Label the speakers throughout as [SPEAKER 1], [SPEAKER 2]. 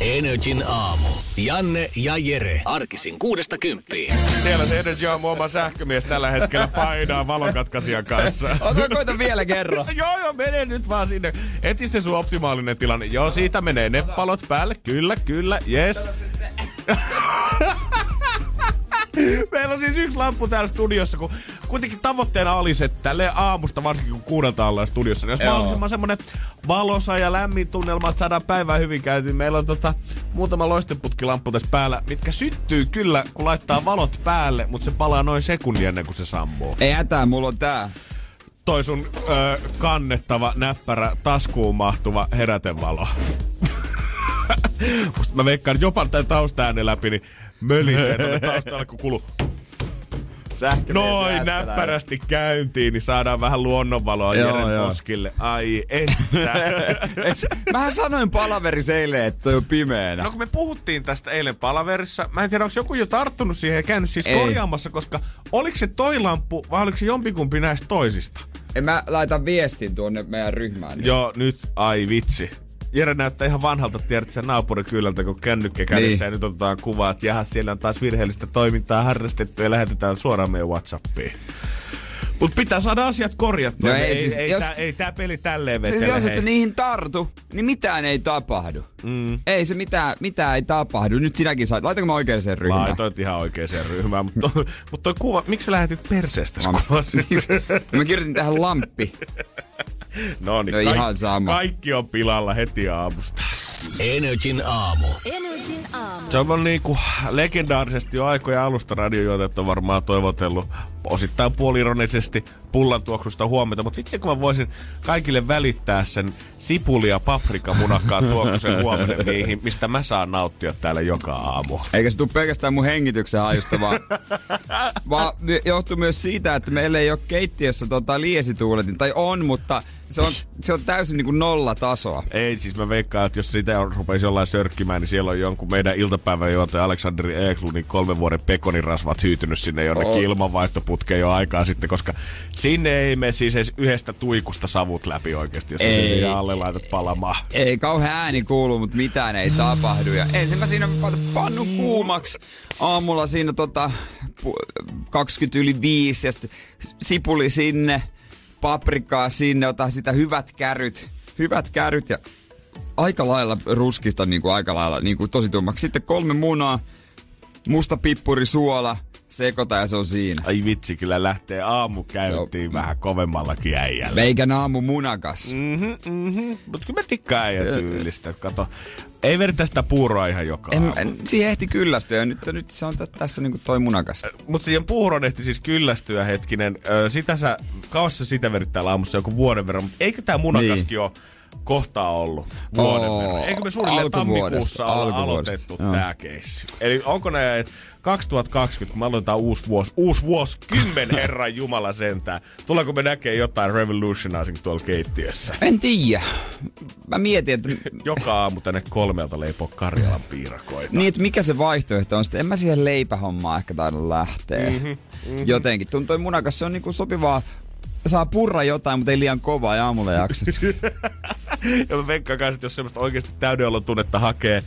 [SPEAKER 1] Energin aamu. Janne ja Jere. Arkisin kuudesta kymppiin.
[SPEAKER 2] Siellä se Energy on oma sähkömies tällä hetkellä painaa valonkatkasijan kanssa.
[SPEAKER 3] Ota koita vielä kerran.
[SPEAKER 2] joo, joo, mene nyt vaan sinne. Eti se sun optimaalinen tilanne. Joo, siitä menee ne palot päälle. Kyllä, kyllä, yes. Meillä on siis yksi lamppu täällä studiossa, kun kuitenkin tavoitteena olisi, että tälle aamusta, varsinkin kun kuudelta ollaan studiossa, niin jos
[SPEAKER 3] Joo.
[SPEAKER 2] mahdollisimman semmonen valosa ja lämmin tunnelma, että saadaan päivää hyvin käytiin. Meillä on tota, muutama loisteputkilamppu tässä päällä, mitkä syttyy kyllä, kun laittaa valot päälle, mutta se palaa noin sekunnin ennen kuin se sammuu.
[SPEAKER 3] Ei hätää, mulla on tää.
[SPEAKER 2] Toi sun ö, kannettava, näppärä, taskuun mahtuva herätevalo. Musta mä veikkaan, että jopa tämän taustaäänen läpi, niin mölisee tuonne taustalle, kun kuluu.
[SPEAKER 3] Sähkömies
[SPEAKER 2] Noin näppärästi käyntiin, niin saadaan vähän luonnonvaloa
[SPEAKER 3] Joo,
[SPEAKER 2] Jeren
[SPEAKER 3] joo.
[SPEAKER 2] poskille. Ai että.
[SPEAKER 3] Mähän sanoin palaverissa eilen, että on pimeänä.
[SPEAKER 2] No kun me puhuttiin tästä eilen palaverissa, mä en tiedä, onko joku jo tarttunut siihen ja käynyt siis
[SPEAKER 3] Ei.
[SPEAKER 2] korjaamassa, koska oliko se toi lamppu vai oliko se jompikumpi näistä toisista?
[SPEAKER 3] En mä laita viestin tuonne meidän ryhmään. Niin.
[SPEAKER 2] Joo, nyt, ai vitsi. Jere näyttää ihan vanhalta, tiedät sen naapurikylältä, kun kännykkä kädessä
[SPEAKER 3] Niin.
[SPEAKER 2] ja nyt otetaan kuvaa, että jaha, siellä on taas virheellistä toimintaa harrastettu ja lähetetään suoraan meidän Whatsappiin. Mut pitää saada asiat korjattua.
[SPEAKER 3] No
[SPEAKER 2] ei,
[SPEAKER 3] siis,
[SPEAKER 2] ei,
[SPEAKER 3] jos-
[SPEAKER 2] tää, ei tää peli tälleen
[SPEAKER 3] Siis
[SPEAKER 2] vetele.
[SPEAKER 3] jos et sä niihin tartu, niin mitään ei tapahdu.
[SPEAKER 2] Mm.
[SPEAKER 3] Ei se mitään, mitään ei tapahdu. Nyt sinäkin saat. Laitanko mä oikeaan ryhmään?
[SPEAKER 2] Laitoit ihan oikeaan ryhmään, mutta toi, mut toi kuva, miksi sä lähetit perseestä
[SPEAKER 3] Mä-
[SPEAKER 2] kuvan?
[SPEAKER 3] mä kirjoitin tähän lamppi.
[SPEAKER 2] no niin,
[SPEAKER 3] No
[SPEAKER 2] kaik-
[SPEAKER 3] ihan sama.
[SPEAKER 2] kaikki on pilalla heti aamusta.
[SPEAKER 1] Energin aamu.
[SPEAKER 4] Energin aamu.
[SPEAKER 2] Se on niinku legendaarisesti jo aikoja alusta radiojuotet on varmaan toivotellut osittain puolironisesti pullan tuoksusta huomenta, mutta vitsi kun mä voisin kaikille välittää sen sipuli- ja paprikamunakkaan tuoksusen huomenna, mihin, mistä mä saan nauttia täällä joka aamu.
[SPEAKER 3] Eikä se tule pelkästään mun hengityksen hajusta, vaan, vaan johtuu myös siitä, että meillä ei ole keittiössä tota liesituuletin. Tai on, mutta se on, se on täysin niin kuin nolla tasoa.
[SPEAKER 2] Ei, siis mä veikkaan, että jos sitä rupeisi jollain sörkkimään, niin siellä on jonkun meidän iltapäivän juontaja Aleksanderi Eklundin kolmen vuoden pekonirasvat hyytynyt sinne jonnekin
[SPEAKER 3] Oo.
[SPEAKER 2] ilmanvaihtoputkeen jo aikaa sitten, koska sinne ei me siis edes yhdestä tuikusta savut läpi oikeasti, jos
[SPEAKER 3] Ei.
[SPEAKER 2] siihen alle laitat palamaan.
[SPEAKER 3] Ei kauhean ääni kuulu, mutta mitään ei tapahdu. Ja ensin mä siinä pannu kuumaksi. Aamulla siinä tota, pu- 20 yli 5 ja sitten sipuli sinne, paprikaa sinne, ota sitä hyvät käryt. Hyvät käryt ja aika lailla ruskista niin kuin aika lailla niin kuin tosi tummaksi. Sitten kolme munaa, musta pippuri, suola, sekoita ja se on siinä.
[SPEAKER 2] Ai vitsi, kyllä lähtee aamu käyntiin vähän kovemmallakin äijällä.
[SPEAKER 3] Veikän aamu munakas.
[SPEAKER 2] Mhm, mhm. Mutta kyllä mä tikkaan äijä tyylistä. Kato, ei vertaa sitä puuroa ihan joka
[SPEAKER 3] En, en, siihen ehti kyllästyä ja nyt, nyt se on t- tässä niinku toi munakas.
[SPEAKER 2] Mutta siihen puuron ehti siis kyllästyä hetkinen. Ö, sitä sä, kauas sä sitä verittää aamussa joku vuoden verran, mutta eikö tää munakaskin niin. ole kohtaa ollut vuoden
[SPEAKER 3] Oo,
[SPEAKER 2] verran? Eikö me suunnilleen tammikuussa olla aloitettu tää keissi? Eli onko ne 2020, kun me aloitetaan uusi vuosi, uusi vuosi, kymmen herran jumala sentään. Tuleeko me näkee jotain revolutionizing tuolla keittiössä?
[SPEAKER 3] En tiedä. Mä mietin, että,
[SPEAKER 2] Joka aamu tänne kolmelta leipoo Karjalan piirakoita.
[SPEAKER 3] niin, että mikä se vaihtoehto on. Sitten en mä siihen leipähommaan ehkä taida lähteä. Mm-hmm, mm-hmm. Jotenkin. Tuntuu, munakas se on niinku sopivaa. Saa purra jotain, mutta ei liian kovaa ja aamulla jaksat.
[SPEAKER 2] ja mä veikkaan kanssa, että jos semmoista oikeasti täydenolon tunnetta hakee,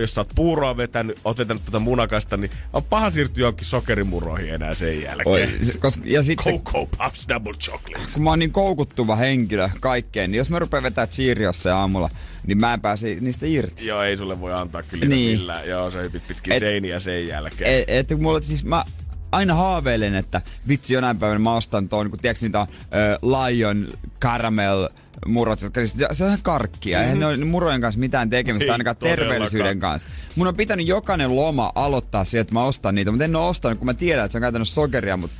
[SPEAKER 2] jos sä oot puuroa vetänyt, oot vetänyt tuota munakasta, niin on paha siirtyä johonkin sokerimuroihin enää sen jälkeen.
[SPEAKER 3] Oi, koska, ja sitten
[SPEAKER 2] Cocoa Puffs Double Chocolate.
[SPEAKER 3] kun mä oon niin koukuttuva henkilö kaikkeen, niin jos mä rupean vetää Cheeriossa aamulla, niin mä en pääse niistä irti.
[SPEAKER 2] Joo, ei sulle voi antaa kyllä
[SPEAKER 3] Niin.
[SPEAKER 2] millään. Joo, se hypit pitkin
[SPEAKER 3] Et-
[SPEAKER 2] Et, seiniä sen jälkeen.
[SPEAKER 3] Et, et, kun mulla siis mä aina haaveilen, että vitsi jonain päivänä mä ostan tuon, kun tiedätkö niitä on, ö, Lion Caramel murot, jotka siis, se on ihan karkkia. Mm-hmm. Eihän ne ole murojen kanssa mitään tekemistä,
[SPEAKER 2] Ei
[SPEAKER 3] ainakaan
[SPEAKER 2] todellakaan.
[SPEAKER 3] terveellisyyden kanssa. Mun on pitänyt jokainen loma aloittaa sieltä, että mä ostan niitä, mutta en ole ostanut, kun mä tiedän, että se on käytännössä sokeria, mutta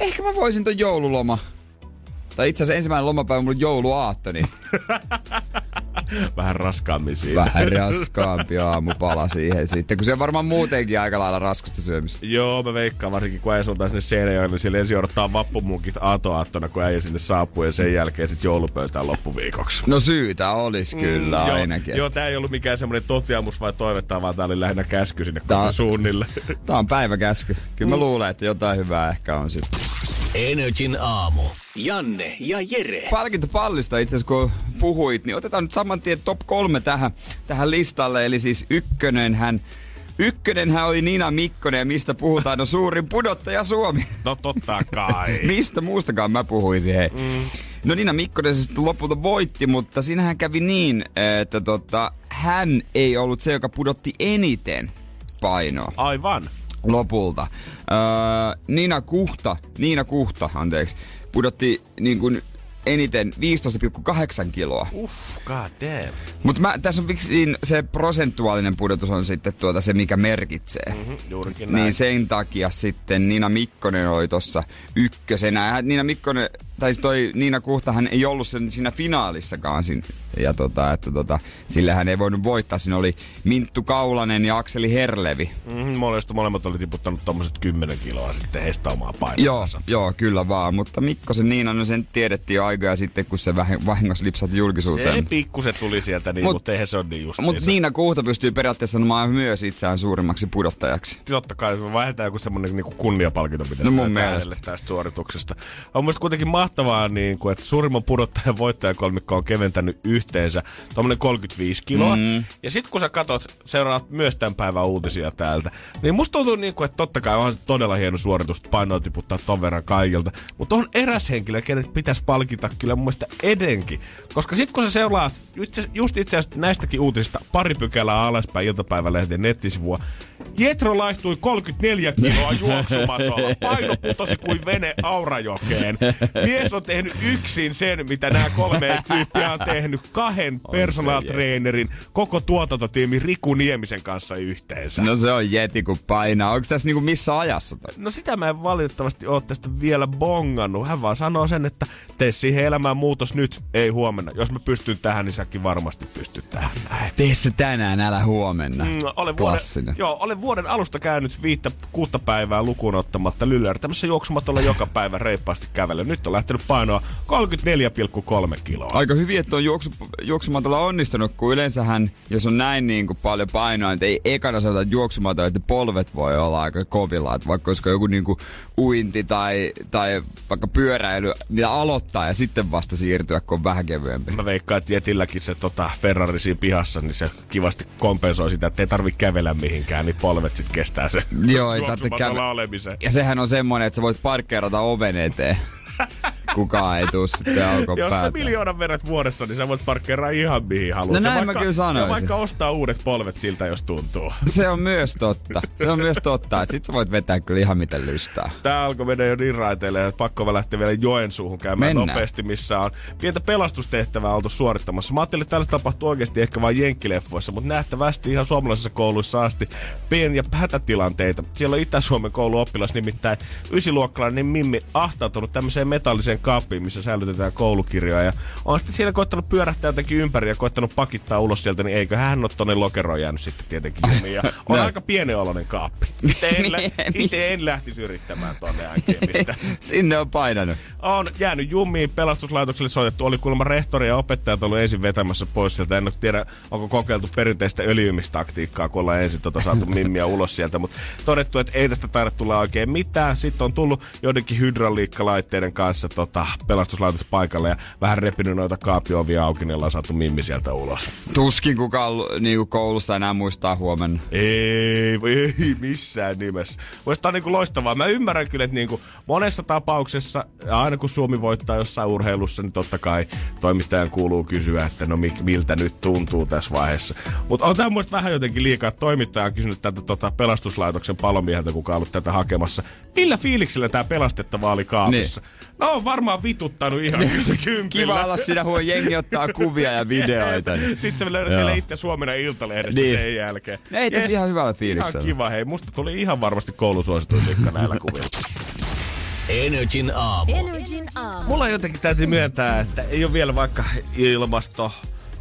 [SPEAKER 3] ehkä mä voisin ton joululoma. Tai itse asiassa ensimmäinen lomapäivä on mulla jouluaatto, niin
[SPEAKER 2] Vähän raskaammin siinä.
[SPEAKER 3] Vähän raskaampi aamupala siihen sitten, kun se on varmaan muutenkin aika lailla raskasta syömistä.
[SPEAKER 2] Joo, mä veikkaan varsinkin kun äijä sinne Seinäjoelle, niin siellä ensin odottaa vappumunkit atoaattona, kun äijä sinne saapuu ja sen jälkeen sitten joulupöytään loppuviikoksi.
[SPEAKER 3] No syytä olisi kyllä mm, ainakin.
[SPEAKER 2] Joo, joo, tää ei ollut mikään semmoinen totiamus vai toivetta, vaan tää oli lähinnä käsky sinne tää, suunnille.
[SPEAKER 3] Tää on päiväkäsky. Kyllä mä mm. luulen, että jotain hyvää ehkä on sitten.
[SPEAKER 1] Energin aamu. Janne ja Jere.
[SPEAKER 3] Palkintopallista itse asiassa kun puhuit, niin otetaan nyt saman tien top kolme tähän, tähän listalle. Eli siis ykkönen hän Ykkönenhän oli Nina Mikkonen ja mistä puhutaan, no suurin pudottaja Suomi.
[SPEAKER 2] No totta kai.
[SPEAKER 3] mistä muustakaan mä puhuisin, hei. Mm. No Nina Mikkonen se sitten lopulta voitti, mutta siinähän kävi niin, että tota, hän ei ollut se, joka pudotti eniten painoa.
[SPEAKER 2] Aivan
[SPEAKER 3] lopulta. Öö, Niina Kuhta, Niina Kuhta, anteeksi, pudotti niin kuin eniten 15,8 kiloa.
[SPEAKER 2] Uff, god damn.
[SPEAKER 3] Mutta tässä on se prosentuaalinen pudotus on sitten tuota se, mikä merkitsee.
[SPEAKER 2] Mm-hmm, juurikin
[SPEAKER 3] näin. Niin sen takia sitten Nina Mikkonen oli tuossa ykkösenä. Niina Mikkonen tai siis toi Niina Kuhtahan ei ollut sen siinä finaalissakaan. Sin, ja tota, että tota, sillä hän ei voinut voittaa. Siinä oli Minttu Kaulanen ja Akseli Herlevi.
[SPEAKER 2] Mm-hmm, molemmat oli tiputtanut tommoset 10 kiloa sitten heistä omaa painoa.
[SPEAKER 3] Joo, joo, kyllä vaan. Mutta Mikkosen Niina, no sen tiedettiin jo aikaa sitten, kun se vahingossa lipsahti julkisuuteen.
[SPEAKER 2] Se pikkuset tuli sieltä, niin, mutta eihän se ole niin just.
[SPEAKER 3] Mutta Niina Kuhta pystyy periaatteessa sanomaan myös itseään suurimmaksi pudottajaksi.
[SPEAKER 2] Totta kai, se vähintään joku semmoinen niin kunniapalkinto pitäisi no mun mielestä. tästä suorituksesta. On mielestäni kuitenkin mahtavaa, niin kuin, että suurimman pudottajan voittajakolmikko on keventänyt yhteensä tuommoinen 35 kiloa. Mm. Ja sitten kun sä katot, seuraat myös tämän päivän uutisia täältä, niin musta tuntuu, niin kuin, että totta kai on todella hieno suoritus painoa tiputtaa ton verran kaikilta. Mutta on eräs henkilö, kenet pitäisi palkita kyllä mun mielestä edenkin. Koska sitten kun sä seuraat just itse asiassa näistäkin uutisista pari pykälää alaspäin iltapäivälehden nettisivua, Jetro laihtui 34 kiloa juoksumatolla. Paino putosi kuin vene Aurajokeen. Mies on tehnyt yksin sen, mitä nämä kolme tyyppiä on tehnyt kahden personal trainerin koko tuotantotiimi Riku Niemisen kanssa yhteensä.
[SPEAKER 3] No se on jeti kun painaa. Onko tässä niinku missä ajassa? Tai?
[SPEAKER 2] No sitä mä en valitettavasti ole tästä vielä bongannut. Hän vaan sanoo sen, että tee siihen elämään muutos nyt, ei huomenna. Jos mä pystyn tähän, niin säkin varmasti pystyt tähän. Näin.
[SPEAKER 3] Tee se tänään, älä huomenna. Mm,
[SPEAKER 2] olen Klassinen. Vuoden, joo, olen vuoden alusta käynyt viittä, kuutta päivää lukuun ottamatta lyllärtämässä juoksumatolla joka päivä reippaasti kävellä. Nyt on lähtenyt painoa 34,3 kiloa.
[SPEAKER 3] Aika hyvin, että on juoksu, juoksumatolla onnistunut, kun yleensähän, jos on näin niin kuin paljon painoa, että ei ekana sanota, että juoksumatolla, että polvet voi olla aika kovilla. Että vaikka olisiko joku niin kuin uinti tai, tai vaikka pyöräily, mitä aloittaa ja sitten vasta siirtyä, kun on vähän kevyempi.
[SPEAKER 2] Mä veikkaan, että Jetilläkin se tota, Ferrari siinä pihassa, niin se kivasti kompensoi sitä, että ei tarvitse kävellä mihinkään, niin polvet sitten kestää se Joo, ei tarvitse kävellä.
[SPEAKER 3] Ja sehän on semmoinen, että sä voit parkkeerata oven eteen. kukaan ei tuu sitten aukon
[SPEAKER 2] Jos sä miljoonan verrat vuodessa, niin sä voit parkkeeraa ihan mihin haluat.
[SPEAKER 3] No näin vaikka, mä kyllä sanoisin.
[SPEAKER 2] Ja vaikka ostaa uudet polvet siltä, jos tuntuu.
[SPEAKER 3] Se on myös totta. Se on myös totta, että sit sä voit vetää kyllä ihan miten lystää.
[SPEAKER 2] Tää alkoi mennä jo niin raiteille, että pakko lähteä vielä Joensuuhun käymään Mennään. nopeasti, missä on pientä pelastustehtävää oltu suorittamassa. Mä ajattelin, että tällaista tapahtuu oikeasti ehkä vain jenkkileffoissa, mutta nähtävästi ihan suomalaisissa kouluissa asti pieniä hätätilanteita. Siellä on Itä-Suomen kouluoppilas nimittäin ysiluokkalainen Mimmi ahtautunut tämmöiseen metalliseen kaappiin, missä säilytetään koulukirjoja. Ja on sitten siellä koittanut pyörähtää jotenkin ympäri ja koittanut pakittaa ulos sieltä, niin eikö hän ole tonne lokeroon jäänyt sitten tietenkin jumiin. Ja on no. aika pienen kaappi. Itse en, lä- ite en lähtisi yrittämään tonne änkimistä.
[SPEAKER 3] Sinne on painanut.
[SPEAKER 2] On jäänyt jumiin, pelastuslaitokselle soitettu. Oli kuulemma rehtori ja opettajat ollut ensin vetämässä pois sieltä. En tiedä, onko kokeiltu perinteistä öljymistaktiikkaa, kun ollaan ensin tota saatu mimmiä ulos sieltä. Mutta todettu, että ei tästä taida tulla oikein mitään. Sitten on tullut joidenkin hydrauliikkalaitteiden kanssa tota, pelastuslaitos paikalle ja vähän repinyt noita kaapiovia auki, niin ollaan saatu mimmi sieltä ulos.
[SPEAKER 3] Tuskin kukaan niin koulussa enää muistaa huomenna.
[SPEAKER 2] Ei, ei missään nimessä. Voisi on niin loistavaa. Mä ymmärrän kyllä, että niin kuin monessa tapauksessa, aina kun Suomi voittaa jossain urheilussa, niin totta kai toimittajan kuuluu kysyä, että no miltä nyt tuntuu tässä vaiheessa. Mutta on tämä vähän jotenkin liikaa, että toimittaja on kysynyt tätä tota, pelastuslaitoksen palomieheltä, kuka on ollut tätä hakemassa. Millä fiiliksellä tämä pelastettava oli kaapissa? Niin. No on varmaan vituttanut ihan kympillä.
[SPEAKER 3] Kiva olla siinä, kun jengi ottaa kuvia ja videoita.
[SPEAKER 2] Niin. Sitten sä löydät vielä itse Suomena Iltalehdestä niin. sen jälkeen.
[SPEAKER 3] Ei yes. ihan hyvällä fiiliksellä.
[SPEAKER 2] Ihan kiva, hei. Musta tuli ihan varmasti koulusuosituin näillä kuvilla.
[SPEAKER 1] Energin aamu.
[SPEAKER 2] Energin aamu. Mulla jotenkin täytyy myöntää, että ei ole vielä vaikka ilmasto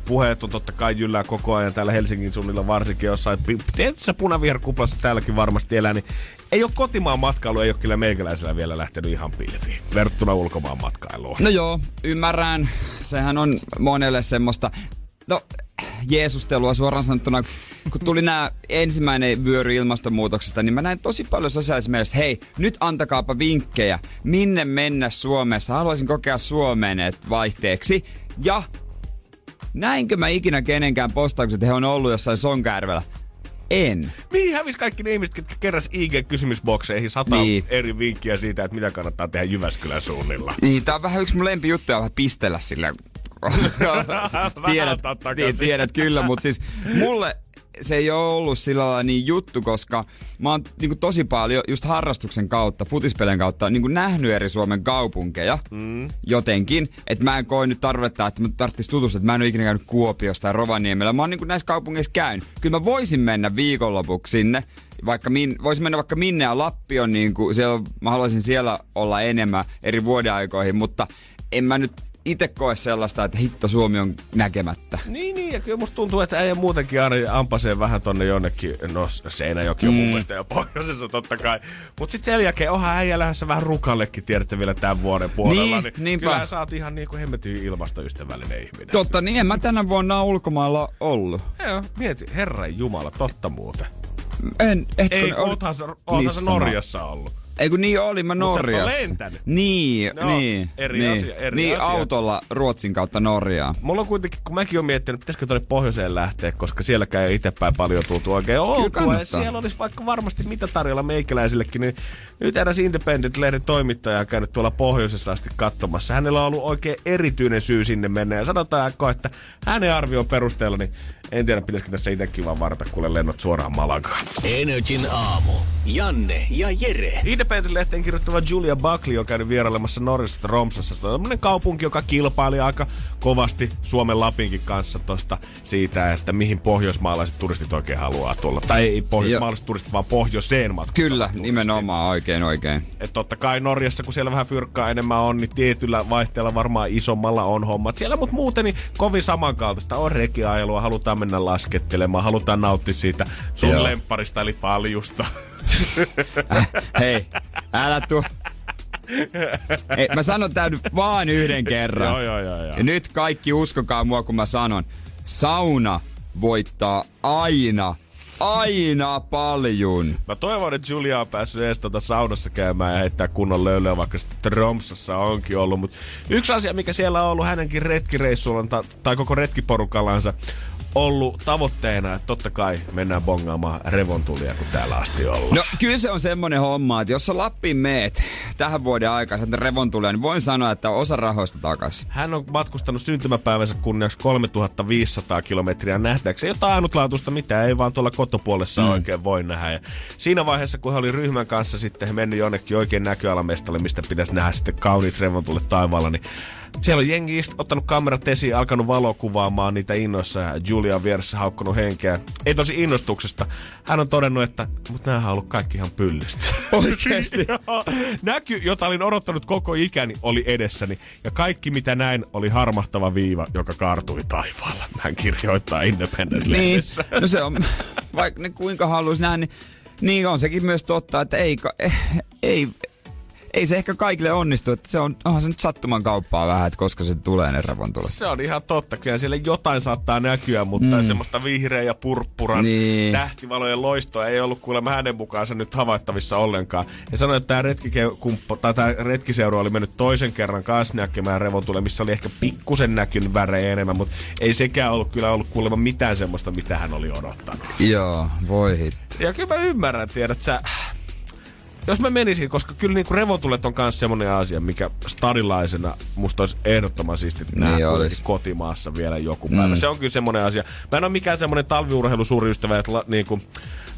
[SPEAKER 2] puheet on totta kai jyllää koko ajan täällä Helsingin suunnilla varsinkin jossain. Tietyssä punaviherkuplassa täälläkin varmasti elää, niin ei ole kotimaan matkailu, ei ole kyllä meikäläisellä vielä lähtenyt ihan pilviin verrattuna ulkomaan matkailuun.
[SPEAKER 3] No joo, ymmärrän. Sehän on monelle semmoista, no Jeesustelua suoraan sanottuna. Kun tuli nämä ensimmäinen vyöry ilmastonmuutoksesta, niin mä näin tosi paljon sosiaalisessa mielessä, hei, nyt antakaapa vinkkejä, minne mennä Suomessa. Haluaisin kokea Suomeen vaihteeksi. Ja näinkö mä ikinä kenenkään postaukset, että he on ollut jossain Sonkärvellä? En.
[SPEAKER 2] Mihin hävisi kaikki ne ihmiset, jotka keräs IG-kysymysbokseihin sata niin. eri vinkkiä siitä, että mitä kannattaa tehdä Jyväskylän suunnilla?
[SPEAKER 3] Niin, tää on vähän yksi mun lempijuttuja vähän pistellä sillä. tiedät, niin, tiedät kyllä, mutta siis mulle se ei ole ollut sillä lailla niin juttu, koska mä oon niin tosi paljon just harrastuksen kautta, futispelien kautta niin nähnyt eri Suomen kaupunkeja mm. jotenkin. Että mä en koe nyt tarvetta, että mä tarvitsis tutustua, että mä en ole ikinä käynyt Kuopiosta tai Rovaniemellä. Mä oon niin näissä kaupungeissa käynyt. Kyllä mä voisin mennä viikonlopuksi sinne, vaikka min, voisin mennä vaikka minne ja Lappi on niin kuin, siellä, mä haluaisin siellä olla enemmän eri vuodeaikoihin, mutta en mä nyt itse koe sellaista, että hitto Suomi on näkemättä.
[SPEAKER 2] Niin, niin, ja kyllä musta tuntuu, että äijä muutenkin aina ampasee vähän tonne jonnekin, no Seinäjoki on mm. mun mielestä jo pohjoisessa totta kai. Mutta sitten sen jälkeen onhan äijä lähdössä vähän rukallekin, tiedätte vielä tämän vuoden puolella. Niin, niin kyllä sä oot ihan niinku hemmetin ilmastoystävällinen ihminen.
[SPEAKER 3] Totta, niin en mä tänä vuonna ulkomailla ollut.
[SPEAKER 2] Joo, mieti, herran jumala, totta muuten.
[SPEAKER 3] En, etkö
[SPEAKER 2] Ei, oothan, oothan Norjassa ollut.
[SPEAKER 3] Ei kun niin oli mä Norjassa. Niin, no, niin.
[SPEAKER 2] Eri
[SPEAKER 3] niin,
[SPEAKER 2] asia, eri
[SPEAKER 3] niin
[SPEAKER 2] asia.
[SPEAKER 3] autolla Ruotsin kautta Norjaan.
[SPEAKER 2] Mulla on kuitenkin, kun mäkin olen miettinyt, pitäisikö tuonne pohjoiseen lähteä, koska sielläkään ei itsepäin paljon tultu oikein oltua. Ja siellä olisi vaikka varmasti mitä tarjolla meikäläisillekin, niin nyt eräs Independent-lehden toimittaja on käynyt tuolla pohjoisessa asti katsomassa. Hänellä on ollut oikein erityinen syy sinne mennä ja sanotaan, että hänen arvion perusteella, niin en tiedä, pitäisikö tässä itsekin vaan varata, kuule lennot suoraan Malagaan.
[SPEAKER 1] Energin aamu. Janne ja Jere.
[SPEAKER 2] Independent-lehteen kirjoittava Julia Buckley on käynyt vierailemassa Norjassa Romsassa. Se on kaupunki, joka kilpaili aika kovasti Suomen Lapinkin kanssa tosta siitä, että mihin pohjoismaalaiset turistit oikein haluaa tulla. Tai ei pohjoismaalaiset turistit, vaan pohjoiseen matkustaa.
[SPEAKER 3] Kyllä, turistit. nimenomaan oikein oikein.
[SPEAKER 2] Et totta kai Norjassa, kun siellä vähän fyrkkaa enemmän on, niin tietyllä vaihteella varmaan isommalla on hommat siellä, mutta muuten niin kovin samankaltaista on rekiajelua, halutaan mennä laskettelemaan, halutaan nauttia siitä sun Joo. lempparista eli paljusta.
[SPEAKER 3] Äh, hei, älä tuu. Ei, mä sanon tää nyt vaan yhden kerran.
[SPEAKER 2] joo, joo, joo, joo.
[SPEAKER 3] Ja nyt kaikki uskokaa mua, kun mä sanon. Sauna voittaa aina aina paljon.
[SPEAKER 2] Mä toivon, että Julia on päässyt edes tuota saunassa käymään ja heittää kunnon löylyä, vaikka sitten Tromsassa onkin ollut. Mutta yksi asia, mikä siellä on ollut hänenkin retkireissulla tai koko retkiporukallansa, ollut tavoitteena, että totta kai mennään bongaamaan revontulia, kun täällä asti ollaan.
[SPEAKER 3] No kyllä se on semmonen homma, että jos sä Lappiin meet tähän vuoden aikaa että revontulia, niin voin sanoa, että osa rahoista takaisin.
[SPEAKER 2] Hän on matkustanut syntymäpäivänsä kunniaksi 3500 kilometriä nähdäkseen jotain ainutlaatuista, mitä ei vaan tuolla kotopuolessa mm. oikein voi nähdä. Ja siinä vaiheessa, kun hän oli ryhmän kanssa sitten mennyt jonnekin oikein näköalamestalle, mistä pitäisi nähdä sitten kauniit revontulet taivaalla, niin siellä on jengi ist, ottanut kamerat esiin, alkanut valokuvaamaan niitä innoissa ja Julia on vieressä haukkunut henkeä. Ei tosi innostuksesta. Hän on todennut, että mutta nämä on ollut kaikki ihan pyllystä.
[SPEAKER 3] Oikeesti?
[SPEAKER 2] Näky, jota olin odottanut koko ikäni, oli edessäni. Ja kaikki mitä näin oli harmahtava viiva, joka kaartui taivaalla. Hän kirjoittaa independent
[SPEAKER 3] Niin, no se on, vaikka ne kuinka haluaisi nähdä, niin niin on sekin myös totta, että ei, ei, ei se ehkä kaikille onnistu, että se on, onhan se nyt sattuman kauppaa vähän, että koska se tulee ne revontulet.
[SPEAKER 2] Se on ihan totta, kyllä siellä jotain saattaa näkyä, mutta mm. semmoista vihreä ja purppuran niin. tähtivalojen loistoa ei ollut kuulemma hänen mukaansa nyt havaittavissa ollenkaan. Ja sanoi, että tämä retkikumppo, tai tämä retkiseura oli mennyt toisen kerran kanssa näkemään revontule, missä oli ehkä pikkusen näkynyt värejä enemmän, mutta ei sekään ollut kyllä ollut kuulemma mitään semmoista, mitä hän oli odottanut.
[SPEAKER 3] Joo, voi hitto.
[SPEAKER 2] Ja kyllä mä ymmärrän, tiedät sä, jos mä menisin, koska kyllä niinku revontulet on myös semmonen asia, mikä stadilaisena musta olisi ehdottoman siisti niin olisi. kotimaassa vielä joku päivä. Mm. Se on kyllä semmonen asia. Mä en ole mikään semmonen talviurheilu suuri ystävä, että la, niinku,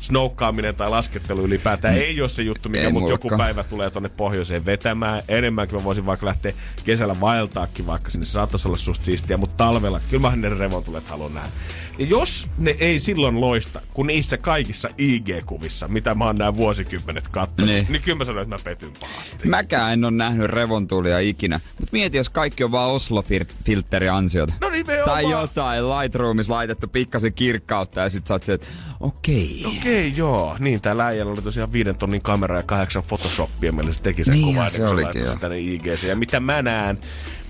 [SPEAKER 2] snoukkaaminen tai laskettelu ylipäätään ei ole se juttu, mikä mut joku päivä tulee tonne pohjoiseen vetämään. Enemmänkin mä voisin vaikka lähteä kesällä vaeltaakin vaikka sinne. Se saattaisi olla susta siistiä, mutta talvella kyllä mä ne revontulet haluan nähdä. Ja jos ne ei silloin loista, kun niissä kaikissa IG-kuvissa, mitä mä oon nämä vuosikymmenet katsonut,
[SPEAKER 3] Niin.
[SPEAKER 2] niin. niin kyllä mä sanoin, että mä petyn pahasti.
[SPEAKER 3] Mäkään en ole nähnyt revontulia ikinä. Mut mieti, jos kaikki on vaan Oslo-filtteri ansiota.
[SPEAKER 2] No nimenomaan.
[SPEAKER 3] Tai jotain Lightroomissa laitettu pikkasen kirkkautta ja sit sä oot se, että okei. Okay.
[SPEAKER 2] Okei, okay, joo. Niin, täällä äijällä oli tosiaan viiden tonnin kamera ja kahdeksan Photoshopia, millä se teki sen
[SPEAKER 3] Niin,
[SPEAKER 2] kuvan,
[SPEAKER 3] se
[SPEAKER 2] ennen kuin
[SPEAKER 3] olikin, joo.
[SPEAKER 2] tänne IGC. Ja mitä mä näen,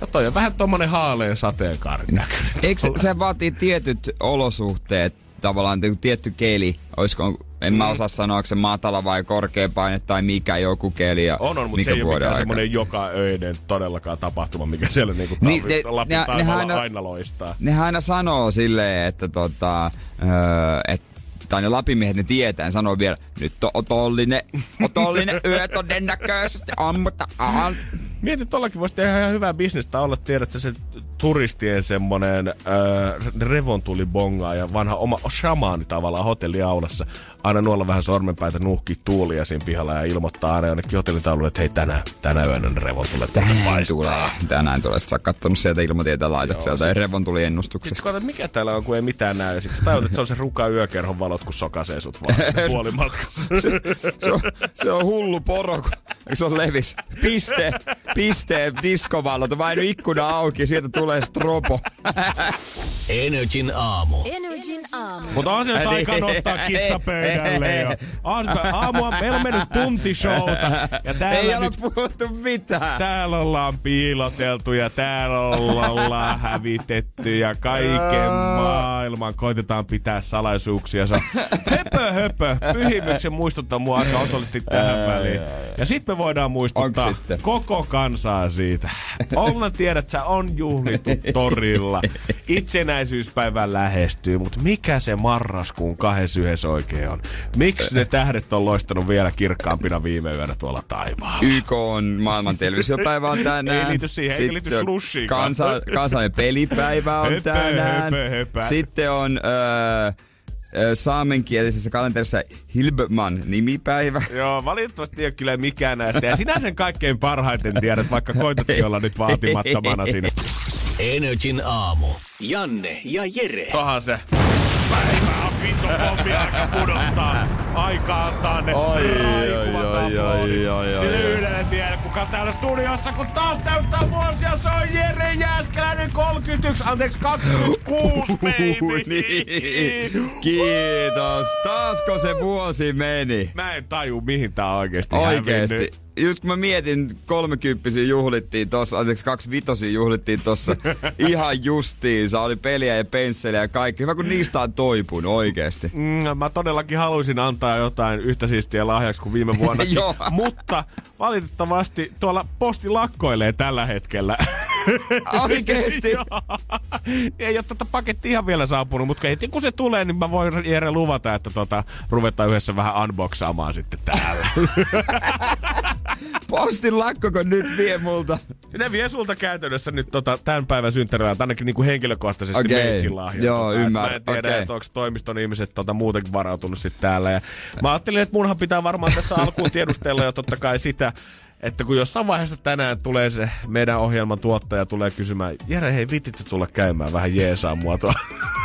[SPEAKER 2] no toi on vähän tommonen haaleen sateenkaaren näköinen.
[SPEAKER 3] Eikö se, se vaatii tietyt olosuhteet, tavallaan joku tietty keli, olisiko, en
[SPEAKER 2] Mm.
[SPEAKER 3] mä osaa sanoa, onko se matala vai korkea paine tai mikä joku keli ja
[SPEAKER 2] On, on, mutta
[SPEAKER 3] mikä
[SPEAKER 2] se ei ole mikään
[SPEAKER 3] aika.
[SPEAKER 2] semmonen joka öinen todellakaan tapahtuma, mikä siellä niinku
[SPEAKER 3] Niin,
[SPEAKER 2] niin,
[SPEAKER 3] ne-
[SPEAKER 2] Lapin
[SPEAKER 3] ne- nehän
[SPEAKER 2] aina,
[SPEAKER 3] aina-
[SPEAKER 2] aina loistaa.
[SPEAKER 3] Nehän aina sanoo silleen, että tota, öö, että tai ne lapimiehet ne tietää, ne sanoo vielä, nyt on otollinen, otollinen yö todennäköisesti ammutaan.
[SPEAKER 2] Mietin, tollakin voisi tehdä ihan hyvää bisnestä olla, tiedätkö, se turistien semmonen äh, revontulibonga ja vanha oma shamaani tavallaan hotelliaulassa. Aina nuolla vähän sormenpäitä nuhkii tuulia siinä pihalla ja ilmoittaa aina jonnekin hotellitaululle, että hei tänään, tänä yönä ne revontulet
[SPEAKER 3] Tänään tulee, tänään tulee. Sitten sä oot kattonut sieltä ilmatieteen laitokselta ja revon tuli
[SPEAKER 2] Sitten
[SPEAKER 3] ennustuksesta.
[SPEAKER 2] katsot, mikä täällä on, kun ei mitään näy. Sitten tajut, että se on se ruka yökerhon valot, kun sokasee sut vaan puolimatkassa.
[SPEAKER 3] se, on, se on hullu poro, kun se on levis. Piste, piste, diskovallot, vain ikkuna auki, sieltä tulee strobo.
[SPEAKER 1] Energin aamu.
[SPEAKER 4] Energin aamu.
[SPEAKER 2] Mutta on se nyt aika nostaa kissa pöydälle jo. On, aamua, meillä on mennyt tunti showta. Ja
[SPEAKER 3] Ei
[SPEAKER 2] täällä
[SPEAKER 3] ole
[SPEAKER 2] nyt
[SPEAKER 3] puhuttu mitään.
[SPEAKER 2] Täällä ollaan piiloteltu ja täällä ollaan hävitetty ja kaiken maailman koitetaan pitää salaisuuksia. Höpö höpö. Pyhimyksen muistuttaa mua aika otollisesti tähän väliin. Ja sitten me voidaan muistuttaa
[SPEAKER 3] Onks sitten?
[SPEAKER 2] Koko kansaa siitä. Ollaan tiedät, sä on juhlittu torilla. Itsenäisyyspäivä lähestyy, mutta mikä se marraskuun 21 oikein on? Miksi ne tähdet on loistanut vielä kirkkaampina viime yönä tuolla taivaalla?
[SPEAKER 3] YK on maailman televisiopäivä on tänään.
[SPEAKER 2] Ei liity siihen, eikä liity
[SPEAKER 3] kansa,
[SPEAKER 2] kanssa.
[SPEAKER 3] kansallinen pelipäivä on
[SPEAKER 2] Höpö,
[SPEAKER 3] tänään.
[SPEAKER 2] höpö, höpö.
[SPEAKER 3] Sitten on öö, saamenkielisessä kalenterissa Hilbman nimipäivä.
[SPEAKER 2] Joo, valitettavasti ei ole kyllä mikään näistä. Ja sinä sen kaikkein parhaiten tiedät, vaikka koitatkin olla nyt vaatimattomana siinä.
[SPEAKER 1] Energin aamu. Janne ja Jere.
[SPEAKER 2] Tohan se iso pommi aika pudottaa. Aika antaa ne
[SPEAKER 3] Oi,
[SPEAKER 2] raikuvat
[SPEAKER 3] oi, oi,
[SPEAKER 2] aplodit.
[SPEAKER 3] oi, oi,
[SPEAKER 2] Sille yhdelle tiedä, kuka täällä studiossa, kun taas täyttää vuosia. Se on Jere Jääskeläinen 31, anteeksi 26, baby.
[SPEAKER 3] niin. Kiitos. Taasko se vuosi meni?
[SPEAKER 2] Mä en taju, mihin tää oikeesti
[SPEAKER 3] Oikeesti.
[SPEAKER 2] hävinnyt.
[SPEAKER 3] Just kun mä mietin, kolmekymppisiä juhlittiin tossa, anteeksi kaksi vitosia juhlittiin tossa ihan justiinsa. Oli peliä ja pensseliä ja kaikki. Hyvä kun niistä on toipunut oikeesti.
[SPEAKER 2] Mm, mä todellakin haluaisin antaa jotain yhtä siistiä lahjaksi kuin viime vuonna. Mutta valitettavasti tuolla posti lakkoilee tällä hetkellä.
[SPEAKER 3] Oikeesti?
[SPEAKER 2] Ei ole tätä pakettia ihan vielä saapunut, mutta heti kun se tulee, niin mä voin Jere luvata, että tota, ruvetaan yhdessä vähän unboxaamaan sitten täällä.
[SPEAKER 3] Postin lakkoko nyt vie multa?
[SPEAKER 2] ne vie sulta käytännössä nyt tota, tämän päivän synttärilään, ainakin niinku henkilökohtaisesti okay. meitsin lahja.
[SPEAKER 3] Joo,
[SPEAKER 2] tota,
[SPEAKER 3] ymmärrän.
[SPEAKER 2] Mä en tiedä,
[SPEAKER 3] Okei.
[SPEAKER 2] että onko toimiston ihmiset tota, muutenkin varautunut sitten täällä. Ja mä ajattelin, että munhan pitää varmaan tässä alkuun tiedustella jo totta kai sitä, että kun jossain vaiheessa tänään tulee se meidän ohjelman tuottaja tulee kysymään, Jere, hei vitit tulla käymään vähän jeesaa mua tuolla.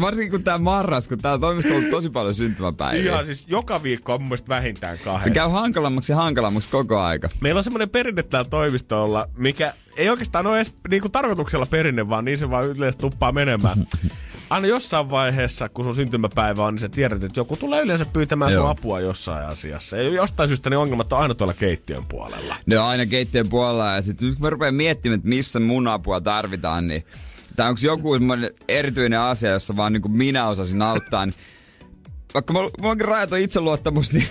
[SPEAKER 3] Varsinkin kun tää marras, kun tää toimisto on ollut tosi paljon syntymäpäiviä.
[SPEAKER 2] Ihan siis joka viikko on mun mielestä vähintään
[SPEAKER 3] Se
[SPEAKER 2] kahden.
[SPEAKER 3] käy hankalammaksi ja hankalammaksi koko aika.
[SPEAKER 2] Meillä on semmoinen perinne täällä toimistolla, mikä ei oikeastaan ole edes niinku tarkoituksella perinne, vaan niin se vaan yleensä tuppaa menemään. Aina jossain vaiheessa, kun sun syntymäpäivä on, niin sä tiedät, että joku tulee yleensä pyytämään sun
[SPEAKER 3] Joo.
[SPEAKER 2] apua jossain asiassa. Ja jostain syystä ne ongelmat on aina tuolla keittiön puolella.
[SPEAKER 3] Ne on aina keittiön puolella ja sitten nyt kun mä rupean miettimään, että missä mun apua tarvitaan, niin tai onko joku erityinen asia, jossa vaan niin minä osasin auttaa, niin vaikka mulla mulla onkin rajaton itseluottamus, niin